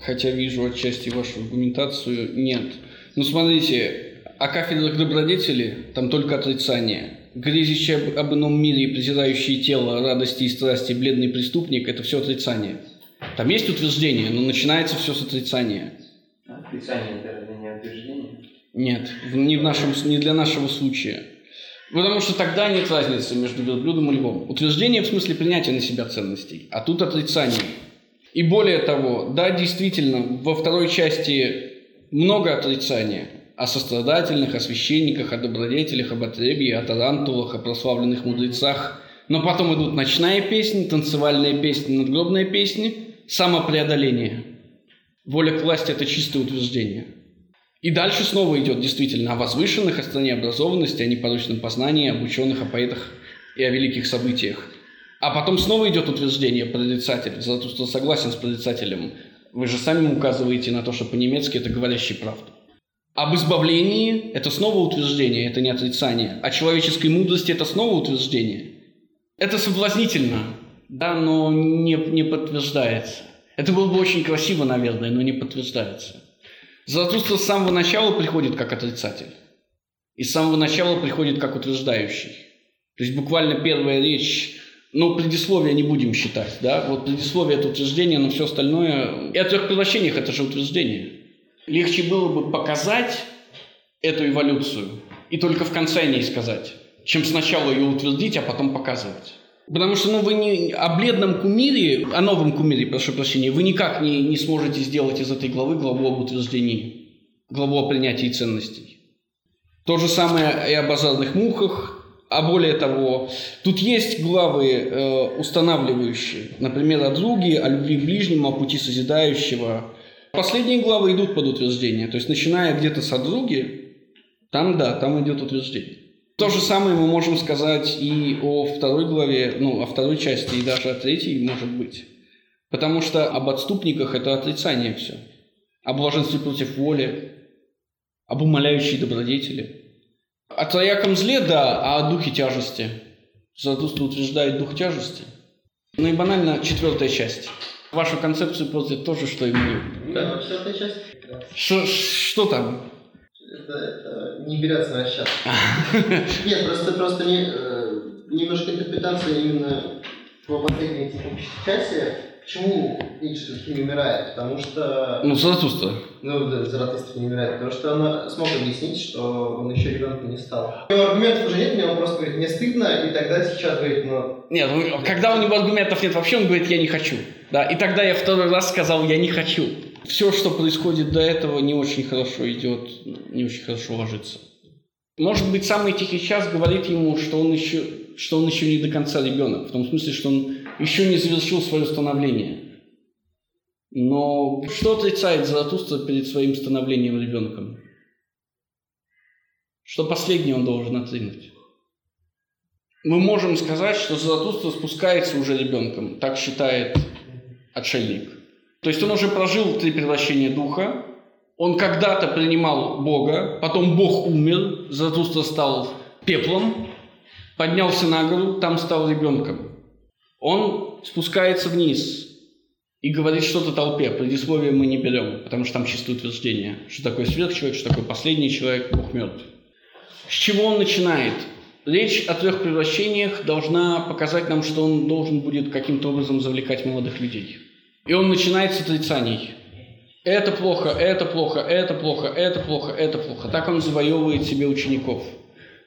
хотя вижу отчасти вашу аргументацию. Нет. Ну, смотрите, о кафедрах добродетели там только отрицание. Грезящий об, об ином мире и презирающий тело, радости и страсти, бледный преступник – это все отрицание. Там есть утверждение, но начинается все с отрицания. Отрицание это не утверждение? Нет, не, в нашем, не для нашего случая. Потому что тогда нет разницы между верблюдом и львом. Утверждение в смысле принятия на себя ценностей, а тут отрицание. И более того, да, действительно, во второй части много отрицания о сострадательных, о священниках, о добродетелях, об отребье, о тарантулах, о прославленных мудрецах. Но потом идут ночная песня, танцевальная песня, надгробная песня, самопреодоление. Воля к власти – это чистое утверждение. И дальше снова идет действительно о возвышенных, о стране образованности, о непорочном познании, об ученых, о поэтах и о великих событиях. А потом снова идет утверждение прорицателя. Заратустра согласен с прорицателем. Вы же сами указываете на то, что по-немецки это говорящий правду. Об избавлении – это снова утверждение, это не отрицание. О человеческой мудрости – это снова утверждение. Это соблазнительно, да, но не, не подтверждается. Это было бы очень красиво, наверное, но не подтверждается. Заратустра с самого начала приходит как отрицатель. И с самого начала приходит как утверждающий. То есть буквально первая речь Но предисловие не будем считать, да? Вот предисловие – это утверждение, но все остальное… И о трех превращениях – это же утверждение. Легче было бы показать эту эволюцию и только в конце о ней сказать, чем сначала ее утвердить, а потом показывать. Потому что ну, вы не, о бледном кумире, о новом кумире, прошу прощения, вы никак не, не сможете сделать из этой главы главу об утверждении, главу о принятии ценностей. То же самое и о базарных мухах, а более того, тут есть главы э, устанавливающие, например, о друге, о любви ближнему, о пути созидающего. Последние главы идут под утверждение, то есть начиная где-то с о друге, там да, там идет утверждение. То же самое мы можем сказать и о второй главе, ну, о второй части, и даже о третьей, может быть. Потому что об отступниках это отрицание все. О блаженстве против воли, об умоляющей добродетели. О трояком зле, да, а о духе тяжести. Заратустра утверждает дух тяжести. Ну и банально четвертая часть. Вашу концепцию против тоже, что и мою. Да, четвертая часть. Что, что там? Это, это не берется на расчет. [LAUGHS] Нет, просто, просто не, э, немножко интерпретация именно по последней части. Почему все-таки не умирает? Потому что... Ну, Заратустра. Ну, да, Заратустра не умирает. Потому что она смог объяснить, что он еще ребенком не стал. У него аргументов уже нет, мне он просто говорит, мне стыдно, и тогда сейчас говорит, ну... Нет, ну, когда у него аргументов нет вообще, он говорит, я не хочу. Да, и тогда я второй раз сказал, я не хочу. Все, что происходит до этого, не очень хорошо идет, не очень хорошо ложится. Может быть, самый тихий час говорит ему, что он еще, что он еще не до конца ребенок, в том смысле, что он еще не завершил свое становление. Но что отрицает Заратустра перед своим становлением ребенком? Что последнее он должен отринуть. Мы можем сказать, что Заратустра спускается уже ребенком, так считает отшельник. То есть он уже прожил три превращения духа, он когда-то принимал Бога, потом Бог умер, Заратустра стал пеплом, поднялся на гору, там стал ребенком. Он спускается вниз и говорит что-то толпе. Предисловие мы не берем, потому что там чистое утверждение. Что такое сверхчеловек, что такое последний человек, Бог мертв. С чего он начинает? Речь о трех превращениях должна показать нам, что он должен будет каким-то образом завлекать молодых людей. И он начинает с отрицаний. Это плохо, это плохо, это плохо, это плохо, это плохо. Так он завоевывает себе учеников.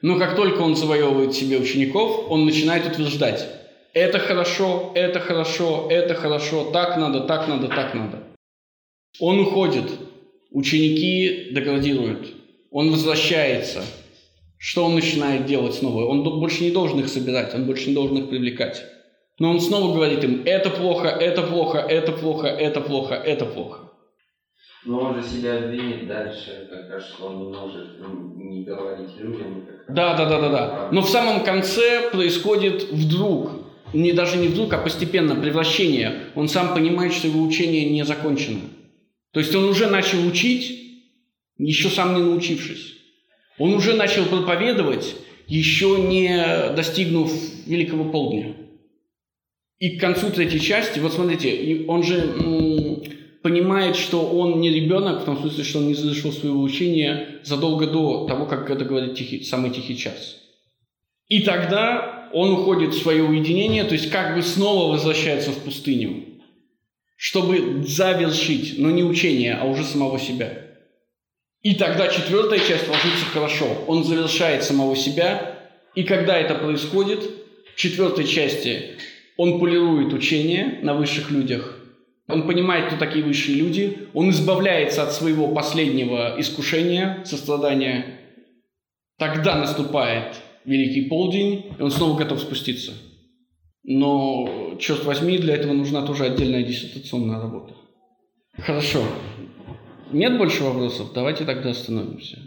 Но как только он завоевывает себе учеников, он начинает утверждать, это хорошо, это хорошо, это хорошо, так надо, так надо, так надо. Он уходит, ученики деградируют, он возвращается. Что он начинает делать снова? Он больше не должен их собирать, он больше не должен их привлекать. Но он снова говорит им, это плохо, это плохо, это плохо, это плохо, это плохо. Но он же себя двинет дальше, как раз, что он не может не говорить людям. Да, да, да, да, да. Но в самом конце происходит вдруг, не даже не вдруг, а постепенно превращение. Он сам понимает, что его учение не закончено. То есть он уже начал учить, еще сам не научившись. Он уже начал проповедовать, еще не достигнув великого полдня. И к концу третьей части, вот смотрите, он же понимает, что он не ребенок, в том смысле, что он не завершил своего учения задолго до того, как это говорит тихий, самый тихий час. И тогда он уходит в свое уединение, то есть как бы снова возвращается в пустыню, чтобы завершить, но не учение, а уже самого себя. И тогда четвертая часть ложится хорошо. Он завершает самого себя, и когда это происходит, в четвертой части он полирует учение на высших людях. Он понимает, кто такие высшие люди. Он избавляется от своего последнего искушения, сострадания. Тогда наступает Великий Полдень, и он снова готов спуститься. Но, черт возьми, для этого нужна тоже отдельная диссертационная работа. Хорошо. Нет больше вопросов? Давайте тогда остановимся.